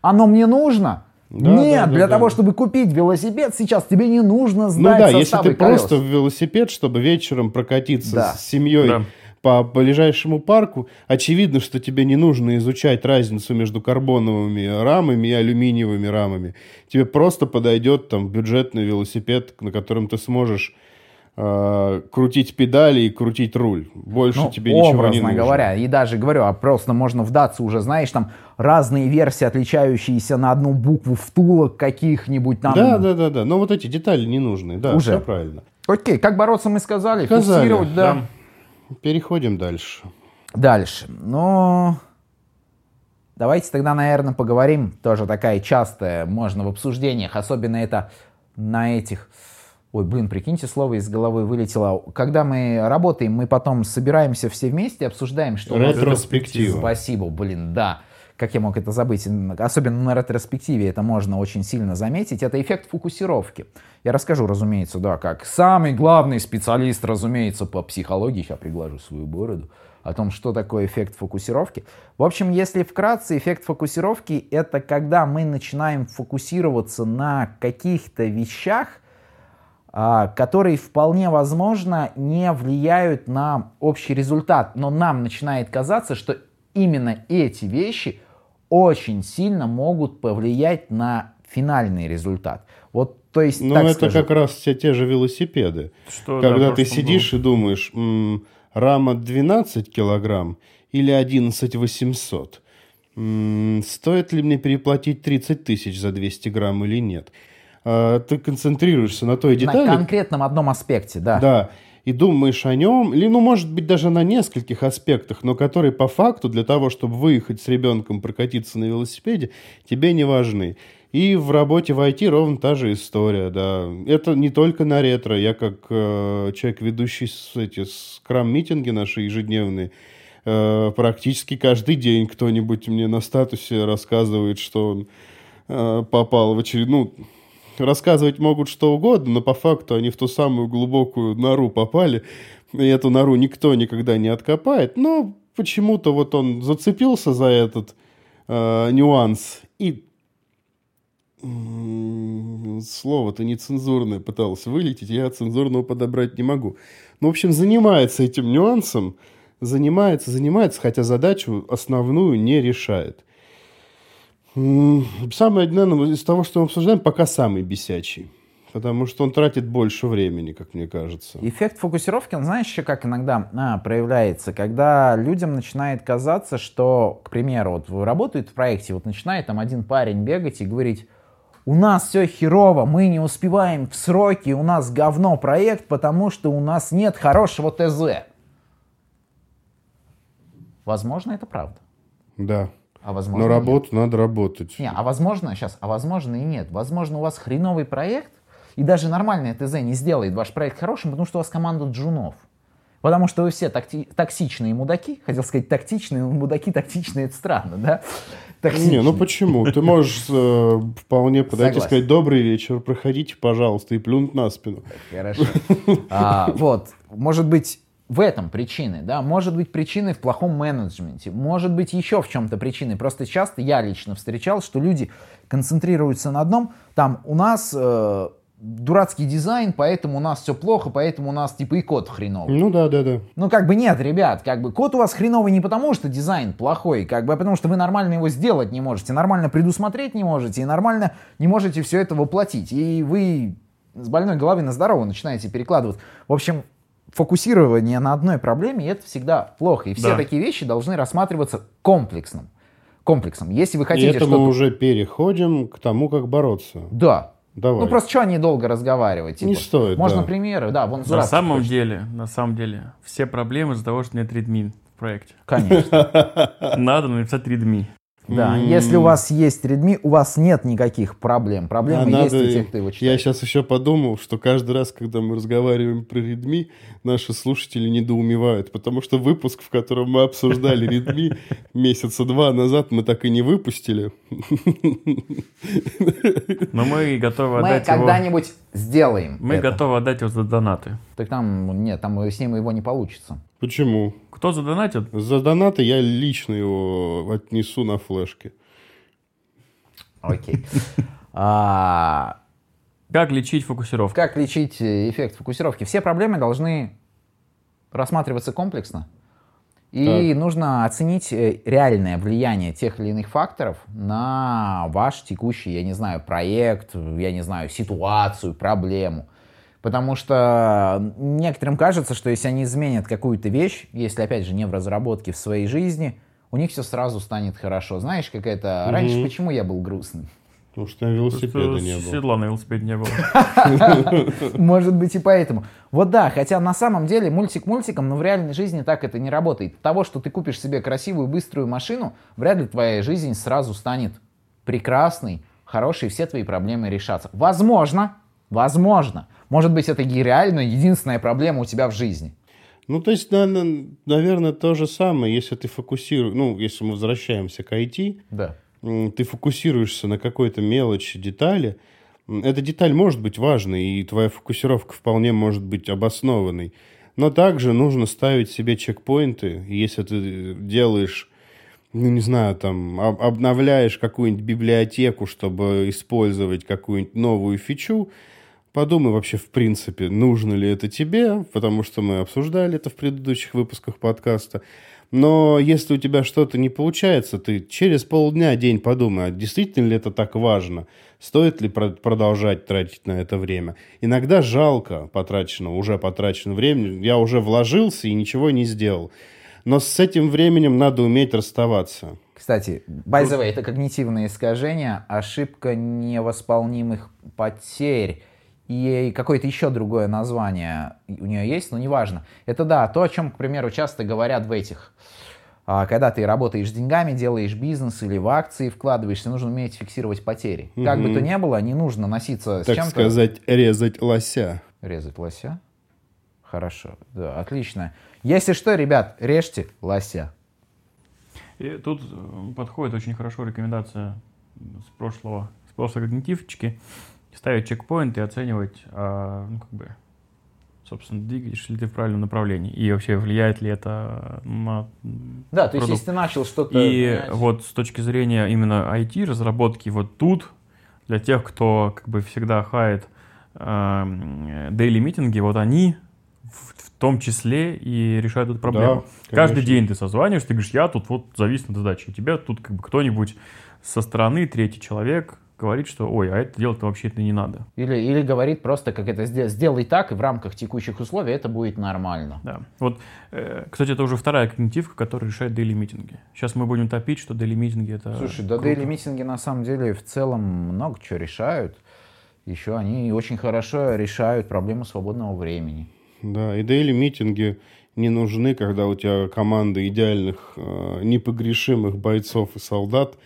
Оно мне нужно?
Да,
Нет,
да, да,
для
да.
того, чтобы купить велосипед, сейчас тебе не нужно
Ну
знать
да, если
составы
ты
колес.
просто в велосипед, чтобы вечером прокатиться
Да.
с семьей
Да.
по ближайшему парку, очевидно, что тебе не нужно изучать разницу между карбоновыми рамами и алюминиевыми рамами. Тебе просто подойдет там бюджетный велосипед, на котором ты сможешь э, крутить педали и крутить руль. Больше
Ну,
тебе ничего не
образно
нужно.
говоря. И даже говорю, а просто можно вдаться уже, знаешь, там разные версии, отличающиеся на одну букву втулок каких-нибудь там.
Да, да, да, да. Но вот эти детали не нужны. Да,
Уже.
все правильно.
Окей, как бороться мы сказали.
Сказали,
Фиксировать, да.
Переходим дальше.
Дальше. Ну, давайте тогда, наверное, поговорим. Тоже такая частая, можно в обсуждениях, особенно это на этих... Ой, блин, прикиньте, слово из головы вылетело. Когда мы работаем, мы потом собираемся все вместе, обсуждаем, что...
Ретроспектива.
Спасибо, блин, да. Как я мог это забыть? Особенно на ретроспективе это можно очень сильно заметить. Это эффект фокусировки. Я расскажу, разумеется, да, как самый главный специалист, разумеется, по психологии, сейчас приглажу свою бороду, о том, что такое эффект фокусировки. В общем, если вкратце, эффект фокусировки — это когда мы начинаем фокусироваться на каких-то вещах, которые вполне возможно не влияют на общий результат, но нам начинает казаться, что именно эти вещи очень сильно могут повлиять на финальный результат. Вот, то есть,
Ну, это
скажу.
как раз все те же велосипеды.
Что, да,
Когда
в
ты сидишь и думаешь, м, рама 12 килограмм или 11 800, М, стоит ли мне переплатить 30 тысяч за 200 грамм или нет? А, Ты концентрируешься на той
на
детали,
конкретном одном аспекте, да.
да, и думаешь о нем, или, ну, может быть, даже на нескольких аспектах, но которые по факту для того, чтобы выехать с ребенком прокатиться на велосипеде, тебе не важны. И в работе в IT ровно та же история, да. Это не только на ретро. Я как э, человек, ведущий с, эти скрам-митинги наши ежедневные, э, практически каждый день кто-нибудь мне на статусе рассказывает, что он э, попал в очередную... Рассказывать могут что угодно, но по факту они в ту самую глубокую нору попали, и эту нору никто никогда не откопает. Но почему-то вот он зацепился за этот э, нюанс и слово-то нецензурное пыталось вылететь, я цензурного подобрать не могу. Ну, в общем, занимается этим нюансом, занимается, занимается, хотя задачу основную не решает. Самое, наверное, из того, что мы обсуждаем, пока самый бесячий. Потому что он тратит больше времени, как мне кажется.
Эффект фокусировки, он знаешь еще как иногда а, проявляется, когда людям начинает казаться, что, к примеру, вот работают в проекте, вот начинает там один парень бегать и говорить, у нас все херово, мы не успеваем в сроки, у нас говно проект, потому что у нас нет хорошего ТЗ. Возможно, это правда.
Да.
А возможно,
Но
нет.
работу надо работать.
Не, а возможно, сейчас, а возможно и нет. Возможно, у вас хреновый проект, и даже нормальное ТЗ не сделает ваш проект хорошим, потому что у вас команда джунов. Потому что вы все такти- токсичные мудаки. Хотел сказать тактичные, но мудаки токсичные, это странно, да?
Не, ну почему? Ты можешь э, вполне подойти и сказать «Добрый вечер, проходите, пожалуйста», и плюнуть на спину.
Хорошо. А, вот, может быть, в этом причины, да, может быть причины в плохом менеджменте, может быть еще в чем-то причины. Просто часто я лично встречал, что люди концентрируются на одном. Там у нас э, дурацкий дизайн, поэтому у нас все плохо, поэтому у нас типа и код хреновый.
Ну да, да, да.
Ну, как бы нет, ребят, как бы код у вас хреновый не потому, что дизайн плохой, как бы, а потому что вы нормально его сделать не можете, нормально предусмотреть не можете, и нормально не можете все это воплотить. И вы с больной головы на здоровую начинаете перекладывать. В общем, фокусирование на одной проблеме, это всегда плохо. И все
Да.
такие вещи должны рассматриваться комплексным. Комплексом. Если вы
И
хотите
это мы уже переходим к тому, как бороться.
Да.
Давай.
Ну, просто что они долго разговаривать?
Не
типа?
стоит,
Можно
да.
примеры? Да, вон
На самом
хочет.
деле, на самом деле, все проблемы из-за того, что нет readme в проекте.
Конечно.
Надо написать readme.
Да,
М.
если у вас есть Redmi, у вас нет никаких проблем. Проблемы
А
есть
надо-
у тех, кто его
Я
читает.
сейчас еще подумал, что каждый раз, когда мы разговариваем про Redmi, наши слушатели недоумевают, потому что выпуск, в котором мы обсуждали Redmi месяца два назад, мы так и не выпустили.
Но мы готовы
Мы
отдать его...
когда-нибудь сделаем
Мы готовы отдать его за донаты.
Так там, нет, там с ним его не получится.
Почему?
Кто задонатит?
За донаты я лично его отнесу на флешке.
Окей. А,
Как лечить фокусировку?
Как лечить э, эффект фокусировки? Все проблемы должны рассматриваться комплексно. И нужно оценить э, реальное влияние тех или иных факторов на ваш текущий, я не знаю, проект, я не знаю, ситуацию, проблему. Потому что некоторым кажется, что если они изменят какую-то вещь, если, опять же, не в разработке, в своей жизни, у них все сразу станет хорошо. Знаешь, как это... Раньше почему я был грустным?
Потому что велосипеда
Просто
не было.
Седла на велосипеде не было.
Может быть и поэтому. Вот да, хотя на самом деле мультик мультиком, но в реальной жизни так это не работает. От того, что ты купишь себе красивую быструю машину, вряд ли твоя жизнь сразу станет прекрасной, хорошей, все твои проблемы решатся. Возможно, возможно. Может быть, это реально единственная проблема у тебя в жизни.
Ну, то есть, наверное, то же самое, если ты фокусируешь, ну, если мы возвращаемся к IT,
Да.
ты фокусируешься на какой-то мелочи, детали, эта деталь может быть важной, и твоя фокусировка вполне может быть обоснованной. Но также нужно ставить себе чекпоинты, если ты делаешь, ну, не знаю, там, об- обновляешь какую-нибудь библиотеку, чтобы использовать какую-нибудь новую фичу, Подумай вообще, в принципе, нужно ли это тебе, потому что мы обсуждали это в предыдущих выпусках подкаста. Но если у тебя что-то не получается, ты через полдня, день подумай, а действительно ли это так важно? Стоит ли про- продолжать тратить на это время? Иногда жалко потраченного, уже потраченного времени. Я уже вложился и ничего не сделал. Но с этим временем надо уметь расставаться.
Кстати, by это когнитивное искажение, ошибка невосполнимых потерь и какое-то еще другое название у нее есть, но неважно. Это да, то, о чем, к примеру, часто говорят в этих, а, когда ты работаешь с деньгами, делаешь бизнес или в акции вкладываешься, нужно уметь фиксировать потери. Как бы то ни было, не нужно носиться с
Так
чем-то.
сказать, резать лося.
Резать лося? Хорошо, да, отлично. Если что, ребят, режьте лося.
И тут э, подходит очень хорошо рекомендация с прошлого, с прошлой когнитивчики. Ставить чекпоинт и оценивать, а, ну, как бы, собственно, двигаешься ли ты в правильном направлении. И вообще, влияет ли это на
Да, то есть
продукт.
если ты начал что-то...
И
менять-
вот с точки зрения именно IT-разработки, вот тут, для тех, кто как бы всегда хает эм, daily митинги, вот они в, в том числе и решают эту проблему.
Да,
Каждый день ты созваниваешься, ты говоришь, я тут вот завис над задачей. И тебя тут как бы кто-нибудь со стороны, третий человек, говорит, что ой, а это делать вообще-то не надо.
Или, или говорит просто, как это сделай, сделай так, и в рамках текущих условий это будет нормально.
Да. Вот, э, кстати, это уже вторая когнитивка, которая решает daily митинги. Сейчас мы будем топить, что daily митинги это
Слушай, да
круто.
дейли митинги на самом деле в целом много чего решают. Еще они очень хорошо решают проблему свободного времени.
Да, и дейли митинги не нужны, когда у тебя команда идеальных, э, непогрешимых бойцов и солдат.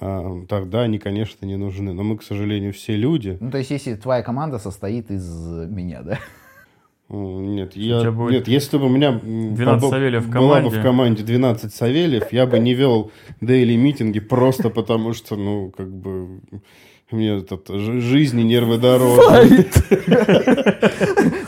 Э, Тогда они, конечно, не нужны. Но мы, к сожалению, все люди.
Ну, то есть, если твоя команда состоит из меня, да?
Нет, я,
будет
нет, если бы у меня м,
12
побо-
Савельев в
была бы в команде 12 Савельев, я бы не вел дейли митинги просто потому, что, ну, как бы, мне этот, жи- жизни нервы дороже.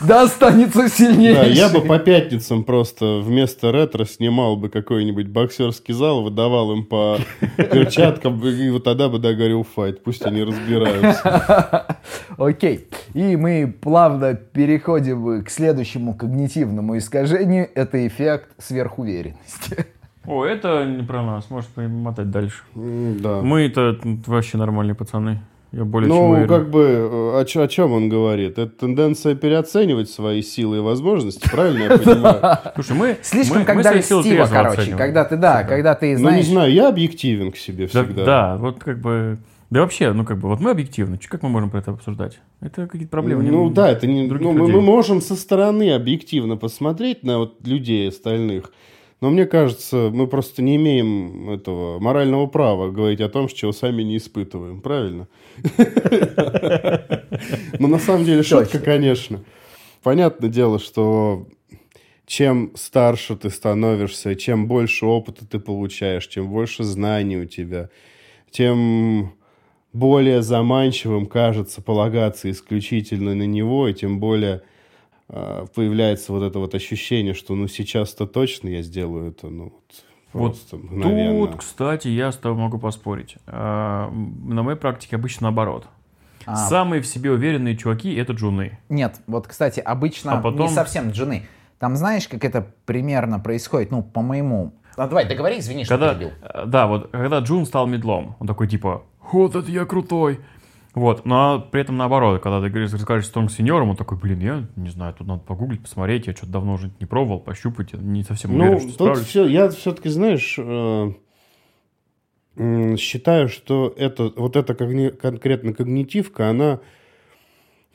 Да останется сильнее.
Да, я бы по пятницам просто вместо ретро снимал бы какой-нибудь боксерский зал, выдавал им по перчаткам, и вот тогда бы договорил файт, пусть они разбираются.
Окей. И мы плавно переходим к следующему когнитивному искажению. Это эффект сверхуверенности.
О, это не про нас, можешь мотать дальше.
Да.
Мы-то вообще нормальные пацаны. Я более чем
Ну,
уверен.
как бы, э, о, о чем он говорит? Это тенденция переоценивать свои силы и возможности, правильно я понимаю?
Слушай, мы...
Слишком,
мы- мы
когда льстиво, короче. Когда ты, да, когда ты
Ну, не
знаешь...
знаю, я объективен к себе
Да,
всегда.
да, вот как бы... Да вообще, ну как бы, вот мы объективны. Как мы можем про это обсуждать? Это какие-то проблемы. не-
Ну да, это не. Ну, мы, мы можем со стороны объективно посмотреть на вот людей остальных. Но мне кажется, мы просто не имеем этого морального права говорить о том, чего сами не испытываем, правильно? Но на самом деле шутка, конечно. Понятное дело, что чем старше ты становишься, чем больше опыта ты получаешь, чем больше знаний у тебя, тем более заманчивым кажется полагаться исключительно на него, и тем более появляется вот это вот ощущение, что ну сейчас-то точно я сделаю это, ну вот,
Вот
просто мгновенно.
Тут, кстати, я с тобой могу поспорить. А, На моей практике обычно наоборот.
А.
Самые в себе уверенные чуваки — это джуны.
Нет, вот, кстати, обычно
А потом-
не совсем джины. Там знаешь, как это примерно происходит? Ну, по моему... А давай, договори, извини, что
Когда,
перебил.
э, да, вот когда Джун стал медлом, он такой типа, вот это я крутой. Вот, но при этом наоборот, когда ты говоришь, расскажешь стронг сеньором, он такой, блин, я не знаю, тут надо погуглить, посмотреть, я что-то давно уже не пробовал, пощупать, я не совсем уверен,
Ну,
что
тут
справлюсь.
все, я все-таки, знаешь, э, считаю, что это, вот эта когни- конкретно когнитивка, она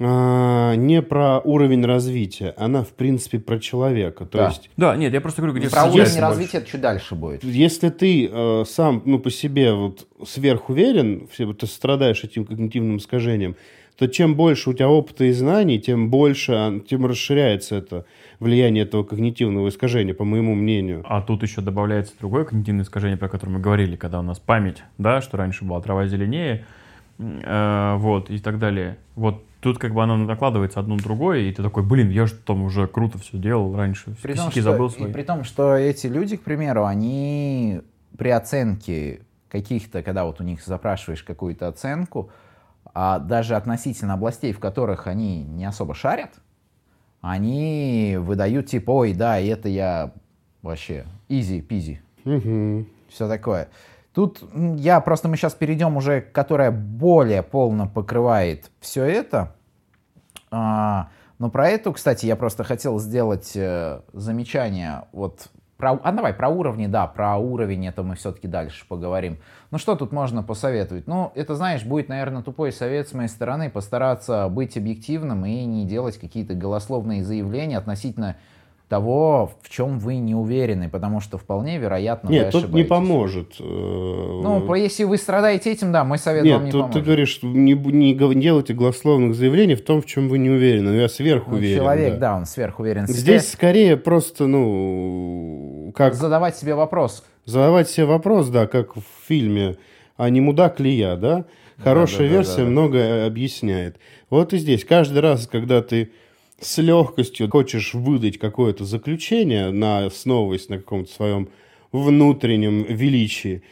а, не про уровень развития, она, в принципе, про человека. То
Да.
есть,
Да, нет, я просто говорю, где
Про уровень
больше.
развития это чуть дальше будет.
если ты э, сам, ну, по себе вот сверхуверен, все- вот ты страдаешь этим когнитивным искажением, то чем больше у тебя опыта и знаний, тем больше, тем расширяется это влияние этого когнитивного искажения, по моему мнению.
А тут еще добавляется другое когнитивное искажение, про которое мы говорили, когда у нас память, да, что раньше была трава зеленее, э, вот, и так далее. Вот тут как бы она накладывается одно на другое, и ты такой, блин, я же там уже круто все делал раньше,
При том, что,
забыл
и
свои.
при том, что эти люди, к примеру, они при оценке каких-то, когда вот у них запрашиваешь какую-то оценку, а даже относительно областей, в которых они не особо шарят, они выдают типа, ой, да, и это я вообще изи-пизи,
Мгм.
все такое. Тут я просто мы сейчас перейдем уже, которая более полно покрывает все это. А, но про эту, кстати, я просто хотел сделать э, замечание. Вот про, а давай про уровни, да, про уровень это мы все-таки дальше поговорим. Ну что тут можно посоветовать? Ну, это, знаешь, будет, наверное, тупой совет с моей стороны постараться быть объективным и не делать какие-то голословные заявления относительно того, в чем вы не уверены, потому что вполне вероятно вы
Нет, тут не
ошибаетесь.
поможет. э,
Ну, если вы страдаете этим, да, мой совет
Нет,
вам не
тут
поможет.
ты говоришь, не, не делайте голословных заявлений в том, в чем вы не уверены. Я
Ну,
сверхуверен.
человек,
да.
да. он сверхуверен в себе.
Здесь скорее просто, ну, как
Задавать себе вопрос.
задавать себе вопрос, да, как в фильме «А не мудак ли я?», да? Хорошая
да, да,
версия
да.
многое объясняет. Вот и здесь. Каждый раз, когда ты с легкостью хочешь выдать какое-то заключение, на, основываясь на каком-то своем внутреннем величии,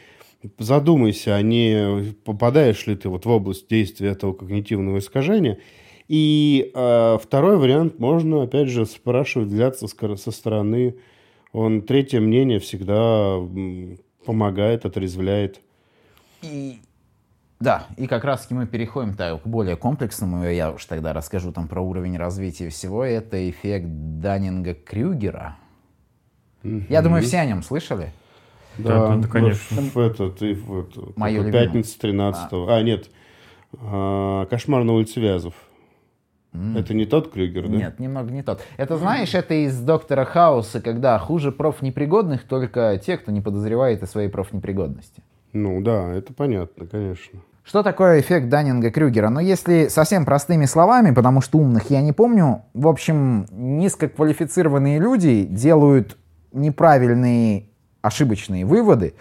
задумайся, а не попадаешь ли ты вот в область действия этого когнитивного искажения. И э, второй вариант можно, опять же, спрашивать, взгляться скоро- со стороны. Он третье мнение всегда помогает, отрезвляет.
И да, и как раз таки мы переходим так, к более комплексному, я уж тогда расскажу там про уровень развития всего. Это эффект Даннинга-Крюгера. Я думаю, все о нем слышали.
Да, да, конечно.
В, в этот, и в эту,
любимое.
пятница 13 а. нет. А, Кошмар на улице Вязов. Это не тот Крюгер, да?
Нет, немного не тот. Это, знаешь, это из Доктора Хауса, когда хуже профнепригодных только те, кто не подозревает о своей профнепригодности.
Ну да, это понятно, конечно.
Что такое эффект Даннинга-Крюгера? Ну, если совсем простыми словами, потому что умных я не помню, в общем, низкоквалифицированные люди делают неправильные, ошибочные выводы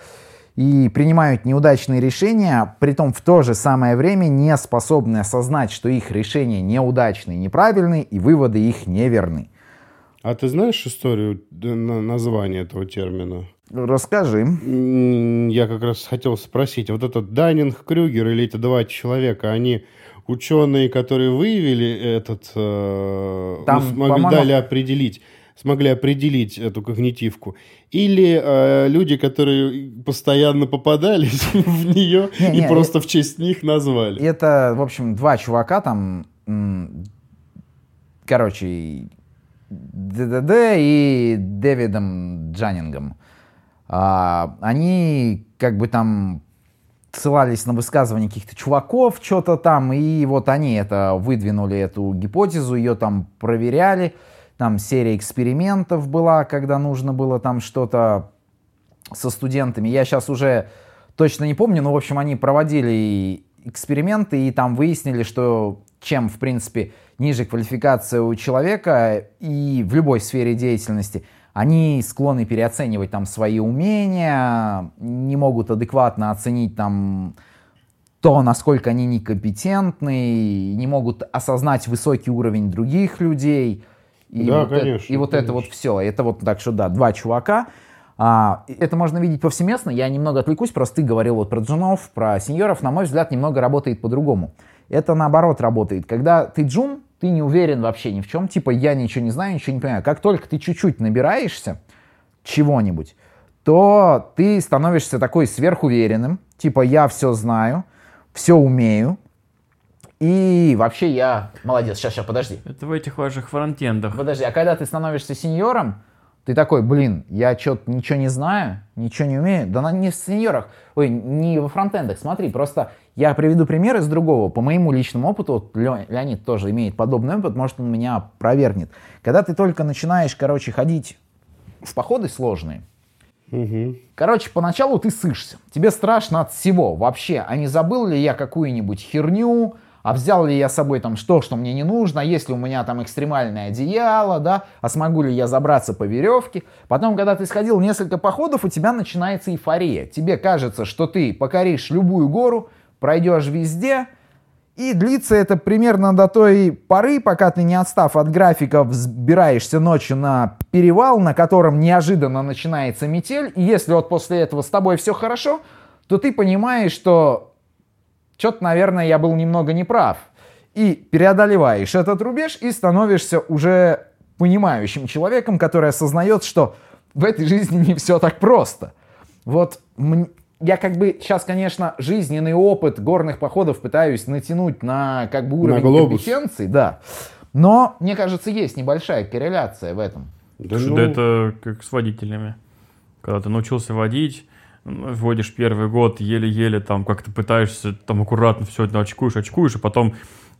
и принимают неудачные решения, при том в то же самое время не способны осознать, что их решения неудачные, неправильные, и выводы их неверны.
А ты знаешь историю на- названия этого термина?
Расскажи.
Я как раз хотел спросить, вот этот Даннинг Крюгер или эти два человека, они ученые, которые выявили этот, э, ну,
Там,
смогли,
по-моему-
дали определить, смогли определить эту когнитивку, или э, люди, которые постоянно попадались в нее
Не,
и
не,
просто в честь них назвали.
Это, в общем, два чувака там, короче, ДДД и Дэвидом Джанингом. А, они как бы там ссылались на высказывания каких-то чуваков, что-то там, и вот они это выдвинули, эту гипотезу, ее там проверяли, там серия экспериментов была, когда нужно было там что-то со студентами. Я сейчас уже точно не помню, но, в общем, они проводили эксперименты и там выяснили, что чем, в принципе, ниже квалификация у человека и в любой сфере деятельности, они склонны переоценивать там свои умения, не могут адекватно оценить там то, насколько они некомпетентны, не могут осознать высокий уровень других людей. И
Да,
вот это-
конечно,
и вот это
конечно.
вот все. Это вот так что да, два чувака. А, это можно видеть повсеместно. Я немного отвлекусь, просто ты говорил вот про джунов, про сеньоров. На мой взгляд, немного работает по-другому. Это наоборот работает. Когда ты джун, ты не уверен вообще ни в чем. Типа, я ничего не знаю, ничего не понимаю. Как только ты чуть-чуть набираешься чего-нибудь, то ты становишься такой сверхуверенным. Типа, я все знаю, все умею. И вообще я молодец. Сейчас, сейчас, подожди.
Это в этих ваших фронтендах.
Подожди, а когда ты становишься сеньором, ты такой, блин, я что-то ничего не знаю, ничего не умею. Да на- не в сеньорах, ой, не во фронтендах. Смотри, просто я приведу пример из другого. По моему личному опыту, вот Лё- Леонид тоже имеет подобный опыт, может он меня провергнет. Когда ты только начинаешь, короче, ходить в походы сложные,
Мгм.
Короче, поначалу ты сышься. Тебе страшно от всего вообще. А не забыл ли я какую-нибудь херню? А взял ли я с собой там что, что мне не нужно? Есть ли у меня там экстремальное одеяло, да? А смогу ли я забраться по веревке? Потом, когда ты сходил несколько походов, у тебя начинается эйфория. Тебе кажется, что ты покоришь любую гору, пройдешь везде, и длится это примерно до той поры, пока ты, не отстав от графика, взбираешься ночью на перевал, на котором неожиданно начинается метель. И если вот после этого с тобой все хорошо, то ты понимаешь, что что-то, наверное, я был немного неправ. И преодолеваешь этот рубеж и становишься уже понимающим человеком, который осознает, что в этой жизни не все так просто. Вот я как бы сейчас, конечно, жизненный опыт горных походов пытаюсь натянуть на как бы уровень
глобус.
компетенции, да. Но, мне кажется, есть небольшая корреляция в этом.
Да ну,
да это как с водителями. Когда ты научился водить, вводишь первый год, еле-еле там как-то пытаешься там аккуратно все это очкуешь, очкуешь, и потом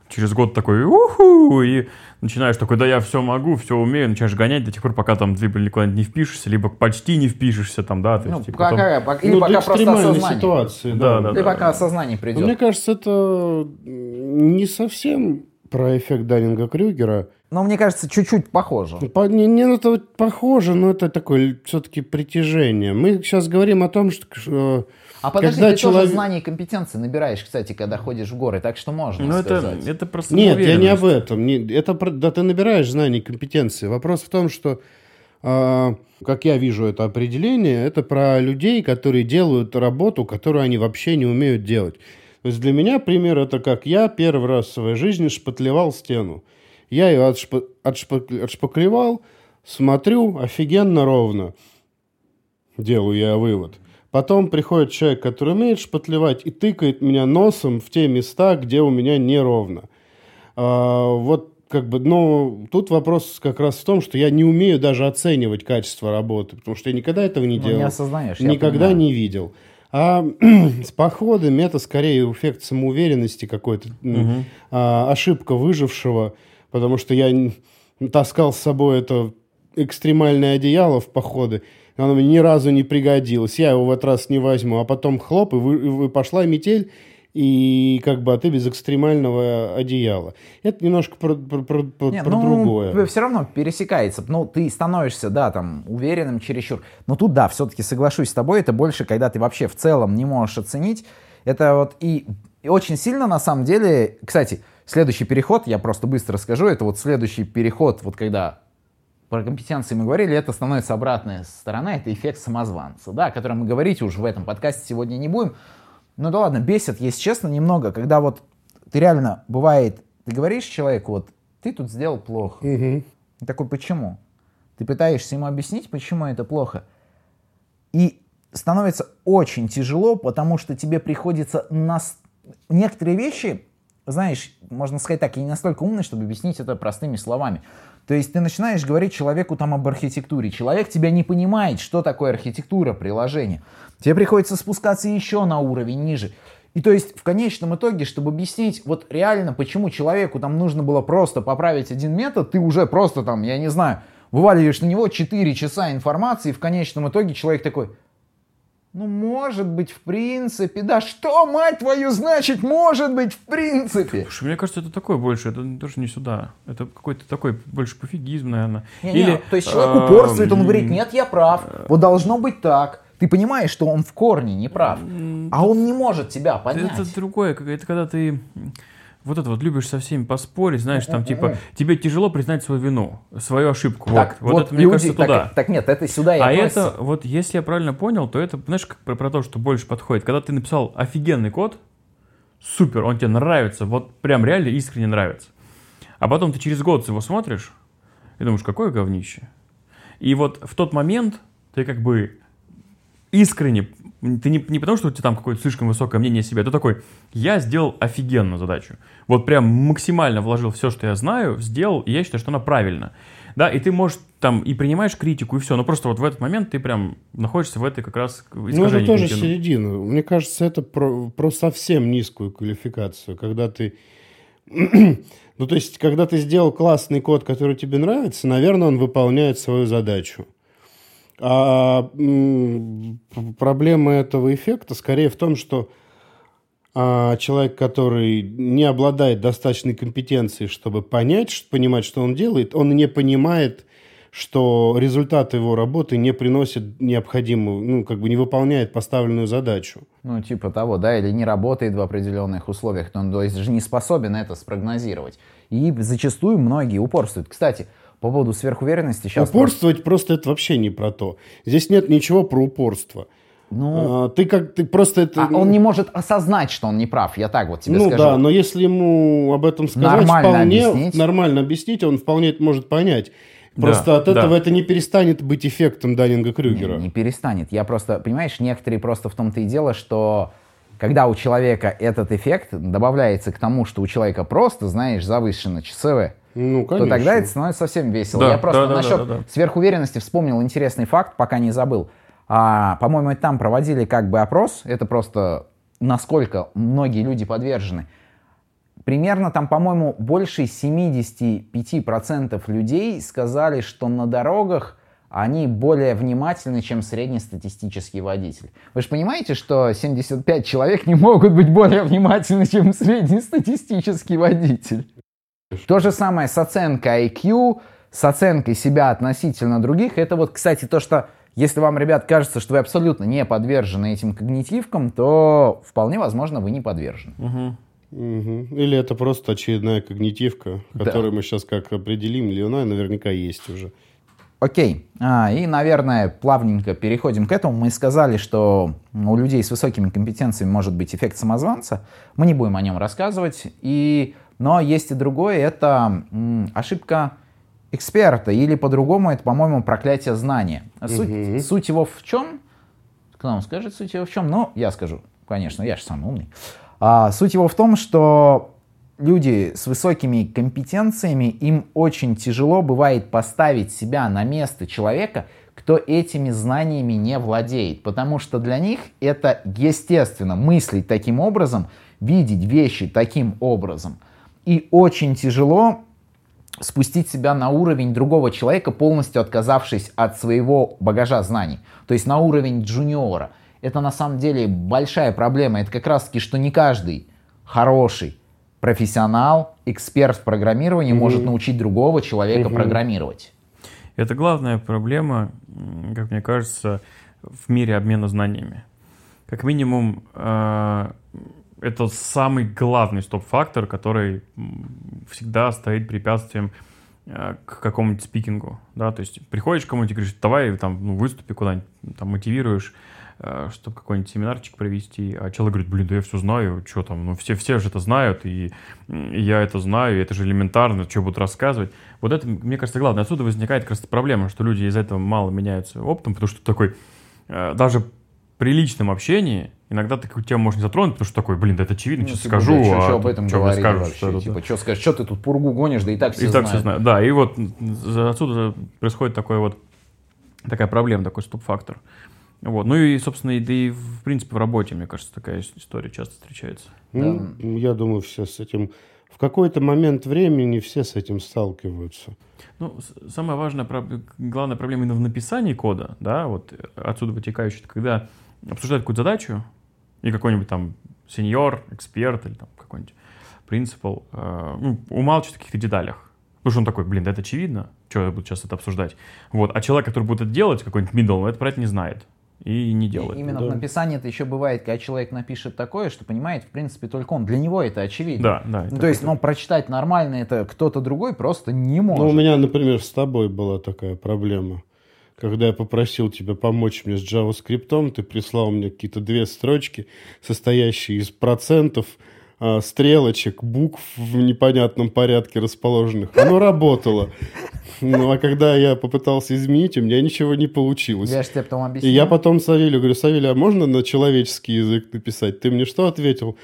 через год такой уху, и начинаешь такой, да я все могу, все умею, начинаешь гонять до тех пор, пока там либо никуда не впишешься, либо почти не впишешься там, да, то есть,
Ну,
типа, потом-
какая- пока- или
ну,
пока просто осознание.
ситуации,
Да, да,
Или
да.
пока осознание
Но
придет.
Мне кажется, это не совсем про эффект Даннинга-Крюгера.
Но мне кажется, чуть-чуть похоже.
По- не, не, ну, это похоже, но это такое все-таки притяжение. Мы сейчас говорим о том, что э,
А подожди,
когда
ты
человек-
тоже знания и компетенции набираешь, кстати, когда ходишь в горы, так что можно
Ну, это,
сказать.
это просто
Нет, я не об этом. Не- это да, ты набираешь знаний и компетенции. Вопрос в том, что, а, как я вижу это определение, это про людей, которые делают работу, которую они вообще не умеют делать. То есть для меня пример это как я первый раз в своей жизни шпатлевал стену. Я ее отшпа- отшпак- отшпаклевал, смотрю, офигенно ровно. Делаю я вывод. Потом приходит человек, который умеет шпатлевать, и тыкает меня носом в те места, где у меня неровно. А, вот как бы, ну, тут вопрос как раз в том, что я не умею даже оценивать качество работы, потому что я никогда этого не
Ну,
делал.
не осознаешь,
Никогда не видел. А с походами это скорее эффект самоуверенности какой-то, м, а, ошибка выжившего, потому что я таскал с собой это экстремальное одеяло в походы, оно мне ни разу не пригодилось. Я его в этот раз не возьму, а потом хлоп, и, вы- и вы- пошла метель, и как бы, а ты без экстремального одеяла. Это немножко про, про, про, про
Не,
про
ну,
другое.
все равно пересекается. Ну, ты становишься, да, там, уверенным чересчур. Но тут, да, все-таки соглашусь с тобой, это больше, когда ты вообще в целом не можешь оценить. Это вот и, и очень сильно, на самом деле, кстати, следующий переход, я просто быстро скажу, это вот следующий переход, вот когда про компетенции мы говорили, это становится обратная сторона, это эффект самозванца, да, о котором мы говорить уже в этом подкасте сегодня не будем. Ну да ладно, бесит, если честно, немного, когда вот ты реально, бывает, ты говоришь человеку, вот, ты тут сделал плохо. И такой, почему? Ты пытаешься ему объяснить, почему это плохо. И становится очень тяжело, потому что тебе приходится нас... некоторые вещи, знаешь, можно сказать так, я не настолько умный, чтобы объяснить это простыми словами. То есть ты начинаешь говорить человеку там об архитектуре. Человек тебя не понимает, что такое архитектура приложения. Тебе приходится спускаться еще на уровень ниже. И то есть в конечном итоге, чтобы объяснить вот реально, почему человеку там нужно было просто поправить один метод, ты уже просто там, я не знаю, вываливаешь на него 4 часа информации, и в конечном итоге человек такой, ну, может быть, в принципе, да что, мать твою, значит, может быть, в принципе.
Слушай, мне кажется, это такое больше, это тоже не сюда. Это какой-то такой больше пофигизм, наверное.
Не-не, то есть человек упорствует, он говорит, нет, я прав, вот должно быть так. Ты понимаешь, что он в корне не прав, а он не может тебя понять.
Это другое, это когда ты вот это вот любишь со всеми поспорить, знаешь, там типа тебе тяжело признать свою вину, свою ошибку.
Так,
вот, вот, это, мне
люди-
кажется,
так,
туда.
Так, нет, это сюда и
А
относится.
это, вот если я правильно понял, то это, знаешь, как про, про то, что больше подходит. Когда ты написал офигенный код, супер, он тебе нравится, вот прям реально искренне нравится. А потом ты через год его смотришь и думаешь, какое говнище. И вот в тот момент ты как бы искренне, ты не, не потому, что у тебя там какое-то слишком высокое мнение о себе, ты такой, я сделал офигенную задачу. Вот прям максимально вложил все, что я знаю, сделал, и я считаю, что она правильна. Да, и ты можешь там и принимаешь критику, и все, но просто вот в этот момент ты прям находишься в этой как раз
Ну, это тоже
когнитивном.
середина. Мне кажется, это про, про совсем низкую квалификацию, когда ты... ну, то есть, когда ты сделал классный код, который тебе нравится, наверное, он выполняет свою задачу. А проблема этого эффекта скорее в том, что а, человек, который не обладает достаточной компетенцией, чтобы понять, понимать, что он делает, он не понимает, что результат его работы не приносит необходимую, ну, как бы не выполняет поставленную задачу.
Ну, типа того, да, или не работает в определенных условиях, то он то есть, же не способен это спрогнозировать. И зачастую многие упорствуют. Кстати, по поводу сверхуверенности сейчас...
Упорствовать просто это вообще не про то. Здесь нет ничего про упорство.
Ну,
А, ты как ты просто это.
а он не может осознать, что он не прав, я так вот тебе
ну
скажу.
да, но если ему об этом сказать,
Нормально
вполне
объяснить.
нормально объяснить, он вполне это может понять.
Да,
Просто от
да.
этого это не перестанет быть эффектом Даннинга-Крюгера.
Не, не перестанет. Я просто, понимаешь, некоторые просто в том-то и дело, что когда у человека этот эффект добавляется к тому, что у человека просто, знаешь, завышено ЧСВ,
Ну,
то
конечно.
тогда это становится совсем весело.
Да,
Я просто
да, да,
насчет
да, да, да.
сверхуверенности вспомнил интересный факт, пока не забыл. А, по-моему, там проводили как бы опрос, это просто насколько многие люди подвержены. Примерно там, по-моему, больше 75% людей сказали, что на дорогах они более внимательны, чем среднестатистический водитель. Вы же понимаете, что 75 человек не могут быть более внимательны, чем среднестатистический водитель? То же самое с оценкой IQ, с оценкой себя относительно других. Это вот, кстати, то, что если вам, ребят, кажется, что вы абсолютно не подвержены этим когнитивкам, то вполне возможно вы не подвержены.
Мгм.
Мгм. Или это просто очередная когнитивка,
Да.
которую мы сейчас как определим, или она наверняка есть уже.
Окей, А, и, наверное, плавненько переходим к этому. Мы сказали, что у людей с высокими компетенциями может быть эффект самозванца. Мы не будем о нем рассказывать. И... Но есть и другое, это ошибка эксперта, или по-другому это, по-моему, проклятие знания. Суть,
Мгм.
суть его в чем? Кто нам скажет суть его в чем? Ну, я скажу, конечно, я же самый умный. А, суть его в том, что люди с высокими компетенциями, им очень тяжело бывает поставить себя на место человека, кто этими знаниями не владеет. Потому что для них это естественно мыслить таким образом, видеть вещи таким образом. И очень тяжело спустить себя на уровень другого человека, полностью отказавшись от своего багажа знаний. То есть на уровень джуниора. это на самом деле большая проблема. Это как раз таки, что не каждый хороший профессионал, эксперт в программировании может научить другого человека программировать.
Это главная проблема, как мне кажется, в мире обмена знаниями. Как минимум, э, это самый главный стоп-фактор, который всегда стоит препятствием э, к какому-нибудь спикингу, да, то есть приходишь к кому-нибудь и говоришь, давай там ну, выступи куда-нибудь, там мотивируешь, э, чтобы какой-нибудь семинарчик провести, а человек говорит, блин, да я все знаю, что там, ну все, все же это знают, и, и я это знаю, и это же элементарно, что будут рассказывать. Вот это, мне кажется, главное. Отсюда возникает как раз проблема, что люди из этого мало меняются опытом, потому что такой, э, даже при личном общении иногда такую тему можно не затронуть, потому что такой, блин, да это очевидно, что
типа,
скажу,
да, чё-
а
об этом говорили
скажете,
вообще?
что
Типа, что скажешь, что ты тут пургу гонишь, да и так все
и так все
знают.
знают. Да, и вот отсюда происходит такой вот такая проблема, такой стоп-фактор. Вот. Ну и, собственно, и, да и в принципе в работе, мне кажется, такая ис- история часто встречается.
Ну, я думаю, все с этим... В какой-то момент времени все с этим сталкиваются.
Ну, самая важная, главная проблема именно в написании кода, да, вот отсюда вытекающая, когда обсуждают какую-то задачу, и какой-нибудь там сеньор, эксперт или там какой-нибудь принципал э, ну, умалчивает о каких-то деталях. Потому что он такой, блин, да это очевидно, что я буду сейчас это обсуждать. Вот. А человек, который будет это делать, какой-нибудь middle, это про это не знает и не делает.
Именно
Да.
в написании это еще бывает, когда человек напишет такое, что понимает, в принципе, только он. Для него это очевидно.
Да, да.
Ну,
это
то есть, ну, прочитать нормально это кто-то другой просто не может.
Ну, у меня, например, с тобой была такая проблема. Когда я попросил тебя помочь мне с JavaScript, ты прислал мне какие-то две строчки, состоящие из процентов, а, стрелочек, букв в непонятном порядке расположенных. Оно работало. Ну, а когда я попытался изменить, у меня ничего не получилось.
Я же тебе потом
И
объясню.
я потом Савелию говорю, Савелий, а можно на человеческий язык написать? Ты мне что ответил?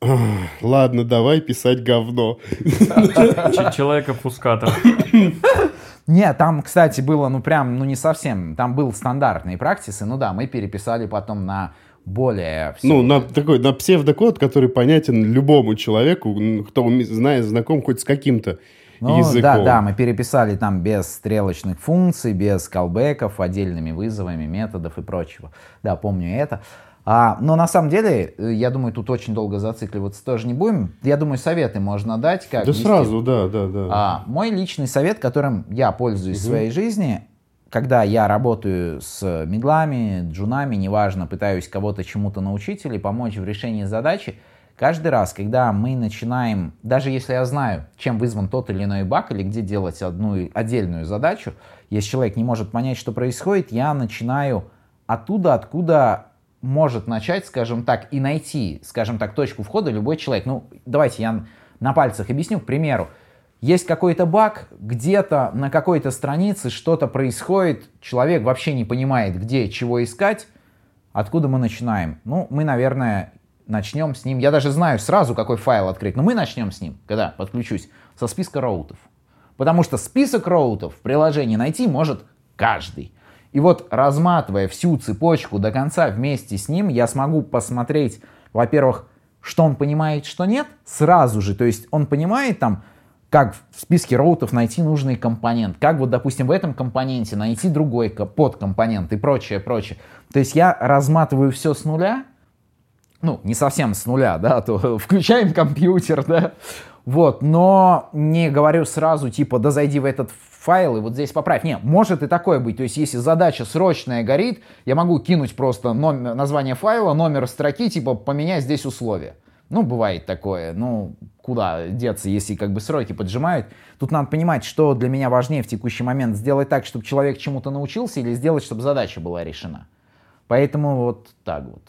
«Ах, Ладно, давай писать говно.
Ч-
Не, там, кстати, было, ну, прям, ну, не совсем. Там был стандартные практисы. Ну да, мы переписали потом на более... всё-
Ну, на такой, на псевдокод, который понятен любому человеку, кто знает, знаком хоть с каким-то
Ну,
языком.
да, да, мы переписали там без стрелочных функций, без колбеков, отдельными вызовами, методов и прочего. Да, помню это. А, но на самом деле, э, я думаю, тут очень долго зацикливаться тоже не будем. Я думаю, советы можно дать, как
Да
вести-
сразу, да, да, да.
А, мой личный совет, которым я пользуюсь в своей жизни, когда я работаю с медлами, джунами, неважно, пытаюсь кого-то чему-то научить или помочь в решении задачи, каждый раз, когда мы начинаем, даже если я знаю, чем вызван тот или иной баг, или где делать одну отдельную задачу, если человек не может понять, что происходит, я начинаю оттуда, откуда может начать, скажем так, и найти, скажем так, точку входа любой человек. Ну, давайте я на пальцах объясню, к примеру. Есть какой-то баг, где-то на какой-то странице что-то происходит, человек вообще не понимает, где, чего искать. Откуда мы начинаем? Ну, мы, наверное, начнем с ним. Я даже знаю сразу, какой файл открыть, но мы начнем с ним, когда подключусь, со списка роутов. Потому что список роутов в приложении найти может каждый. И вот разматывая всю цепочку до конца вместе с ним, я смогу посмотреть, во-первых, что он понимает, что нет, сразу же. То есть он понимает там, как в списке роутов найти нужный компонент, как вот, допустим, в этом компоненте найти другой ко- подкомпонент и прочее, прочее. То есть я разматываю все с нуля, ну, не совсем с нуля, да, то включаем компьютер, да, вот, но не говорю сразу, типа, да зайди в этот файл и вот здесь поправь. Не, может и такое быть, то есть если задача срочная горит, я могу кинуть просто номер, название файла, номер строки, типа, поменять здесь условия. Ну, бывает такое, ну, куда деться, если как бы сроки поджимают. Тут надо понимать, что для меня важнее в текущий момент, сделать так, чтобы человек чему-то научился или сделать, чтобы задача была решена. Поэтому вот так вот.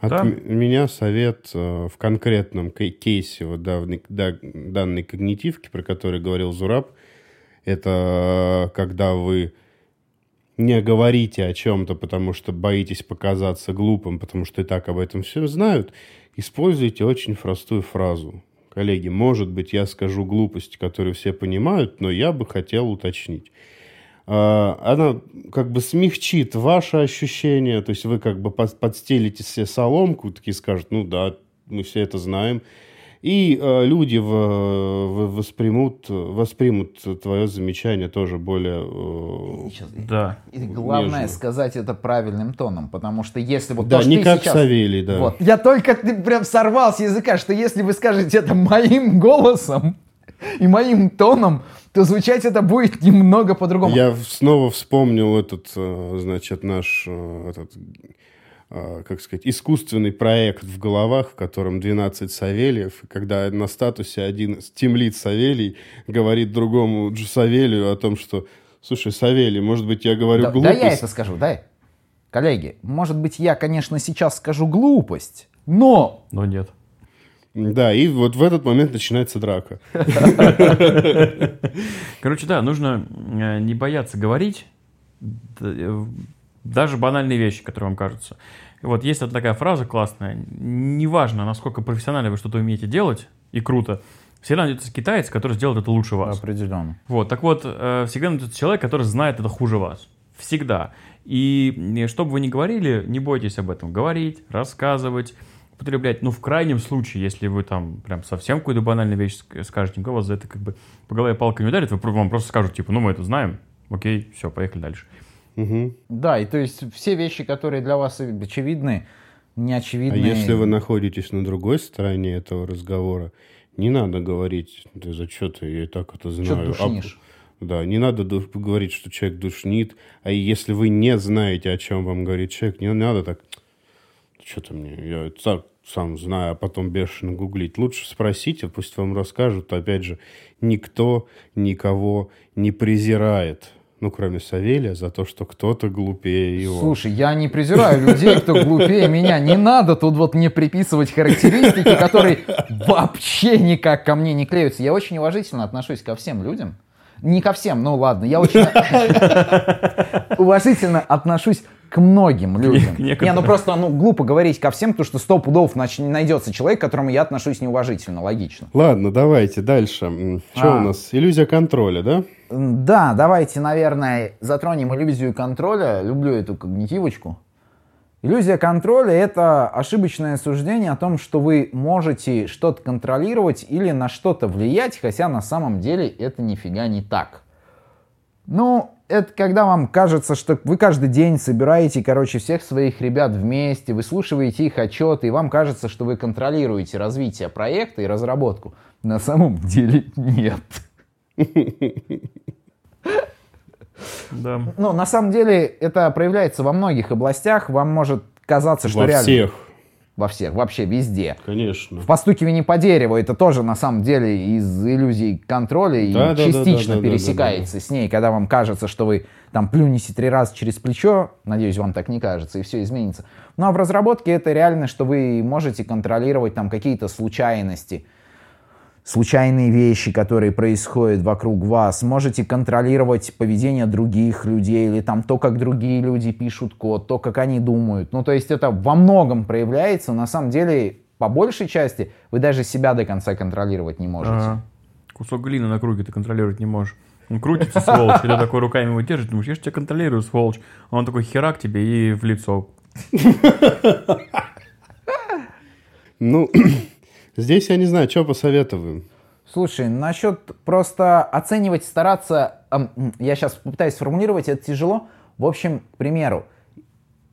От
Да.
меня совет э, в конкретном кей- кейсе вот давной- да- данной когнитивки, про который говорил Зураб, это э, когда вы не говорите о чем-то, потому что боитесь показаться глупым, потому что и так об этом все знают, используйте очень простую фразу. Коллеги, может быть, я скажу глупость, которую все понимают, но я бы хотел уточнить. А, Она как бы смягчит ваше ощущение, то есть вы как бы под- подстелите себе соломку, такие скажут, ну да, мы все это знаем, И э, люди воспримут, воспримут твое замечание тоже более... э,
Сейчас-
Да.
И главное
Нежно.
сказать это правильным тоном, потому что если вот
да,
то,
не как
сейчас...
Савелий, да.
Вот. Я только ты прям сорвал с языка, что если вы скажете это моим голосом и моим тоном, то звучать это будет немного по-другому.
Я снова вспомнил этот, э, значит, наш, э, этот, э, как сказать, искусственный проект в головах, в котором 12 Савельев, когда на статусе один стимлит Савелий говорит другому Савелию о том, что, слушай, Савелий, может быть, я говорю
Да, да
глупость?
я это скажу, дай. Коллеги, может быть, я, конечно, сейчас скажу глупость, но
Но нет.
Да, и вот в этот момент начинается драка.
Короче, да, нужно э, не бояться говорить э, даже банальные вещи, которые вам кажутся. Вот есть вот такая фраза классная. Неважно, насколько профессионально вы что-то умеете делать, и круто, всегда найдется китаец, который сделает это лучше вас.
определенно.
Вот, так вот, э, всегда найдется человек, который знает это хуже вас. Всегда. И что бы вы ни говорили, не бойтесь об этом. Говорить, рассказывать, употреблять. Ну, в крайнем случае, если вы там прям совсем какую-то банальную вещь ск- скажете, никто вас за это как бы по голове палкой не ударит, вы вам просто скажут, типа, ну, мы это знаем, окей, все, поехали дальше.
Мгм.
Да, и то есть все вещи, которые для вас очевидны, не
А
очевидны.
если вы находитесь на другой стороне этого разговора, не надо говорить, да за что ты, я и так это знаю.
ты
А-
душнишь?
да, не надо говорить, что человек душнит. А если вы не знаете, о чем вам говорит человек, не надо так, что-то мне, я так сам знаю, а потом бешено гуглить. Лучше спросите, пусть вам расскажут. Опять же, никто никого не презирает. Ну, кроме Савелия, за то, что кто-то глупее его.
Слушай, я не презираю людей, кто глупее меня. Не надо тут вот мне приписывать характеристики, которые вообще никак ко мне не клеются. Я очень уважительно отношусь ко всем людям. Не ко всем, ну ладно, я очень уважительно отношусь к многим людям.
К.
Не, ну просто ну, глупо говорить ко всем, потому что сто пудов найдется человек, к которому я отношусь неуважительно, логично.
Ладно, давайте дальше. Что
А.
у нас? Иллюзия контроля, да?
Да, давайте, наверное, затронем иллюзию контроля. Люблю эту когнитивочку. Иллюзия контроля — это ошибочное суждение о том, что вы можете что-то контролировать или на что-то влиять, хотя на самом деле это нифига не так. Ну, это когда вам кажется, что вы каждый день собираете, короче, всех своих ребят вместе, выслушиваете их отчеты, и вам кажется, что вы контролируете развитие проекта и разработку. На самом деле нет.
Да.
Ну, на самом деле, это проявляется во многих областях. Вам может казаться, что
Во
реально...
всех,
Во всех, вообще везде.
конечно.
В постукивании по дереву это тоже, на самом деле, из иллюзий контроля и
Да, да, да,
частично
да, да, да,
пересекается с ней, когда вам кажется, что вы там плюнете три раза через плечо, надеюсь, вам так не кажется, и все изменится. Ну, а в разработке это реально, что вы можете контролировать там какие-то случайности, случайные вещи, которые происходят вокруг вас. Можете контролировать поведение других людей или там то, как другие люди пишут код, то, как они думают. Ну, то есть это во многом проявляется. На самом деле, по большей части, вы даже себя до конца контролировать не можете.
Ага. Кусок глины на круге ты контролировать не можешь. Он крутится, сволочь, и ты такой руками его держишь, думаешь, я же тебя контролирую, сволочь. А он такой херак тебе и в лицо.
Ну, здесь я не знаю, что посоветую.
Слушай, насчет просто оценивать, стараться, я сейчас попытаюсь сформулировать, это тяжело. В общем, к примеру,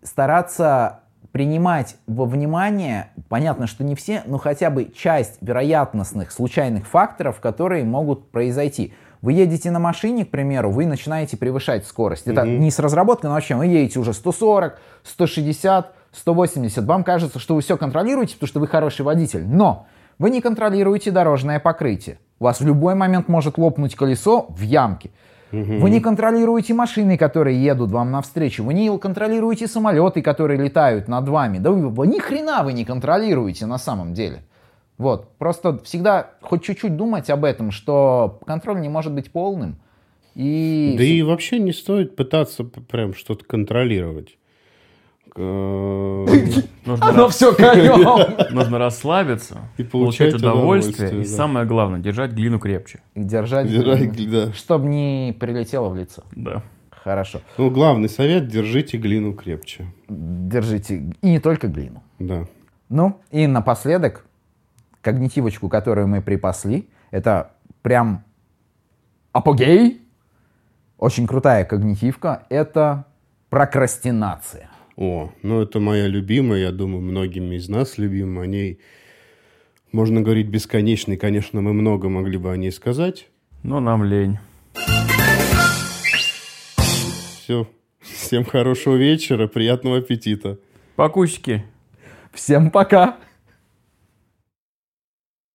стараться принимать во внимание, понятно, что не все, но хотя бы часть вероятностных случайных факторов, которые могут произойти. Вы едете на машине, к примеру, вы начинаете превышать скорость. Это не с разработкой, но вообще вы едете уже 140, 160, 180. Вам кажется, что вы все контролируете, потому что вы хороший водитель. Но вы не контролируете дорожное покрытие. У вас в любой момент может лопнуть колесо в ямке. Вы не контролируете машины, которые едут вам навстречу. Вы не контролируете самолеты, которые летают над вами. Да вы, вы ни хрена вы не контролируете на самом деле. Вот. Просто всегда хоть чуть-чуть думать об этом, что контроль не может быть полным. И...
Да и вообще не стоит пытаться прям что-то контролировать. Э,
Нужно,
Оно все
нужно расслабиться,
И получать
удовольствие, и самое главное, держать глину крепче.
Держать, да.
чтобы не прилетело в лицо.
Да.
Хорошо.
Ну, главный совет – держите глину крепче.
Держите. И не только глину.
Да.
Ну, и напоследок, когнитивочку, которую мы припасли. Это прям апогей. Очень крутая когнитивка. Это прокрастинация.
О, ну это моя любимая, я думаю, многими из нас любимая. О ней можно говорить бесконечно, и, конечно, мы много могли бы о ней сказать.
Но нам лень.
Все. Всем хорошего вечера, приятного аппетита.
Покусики.
Всем пока!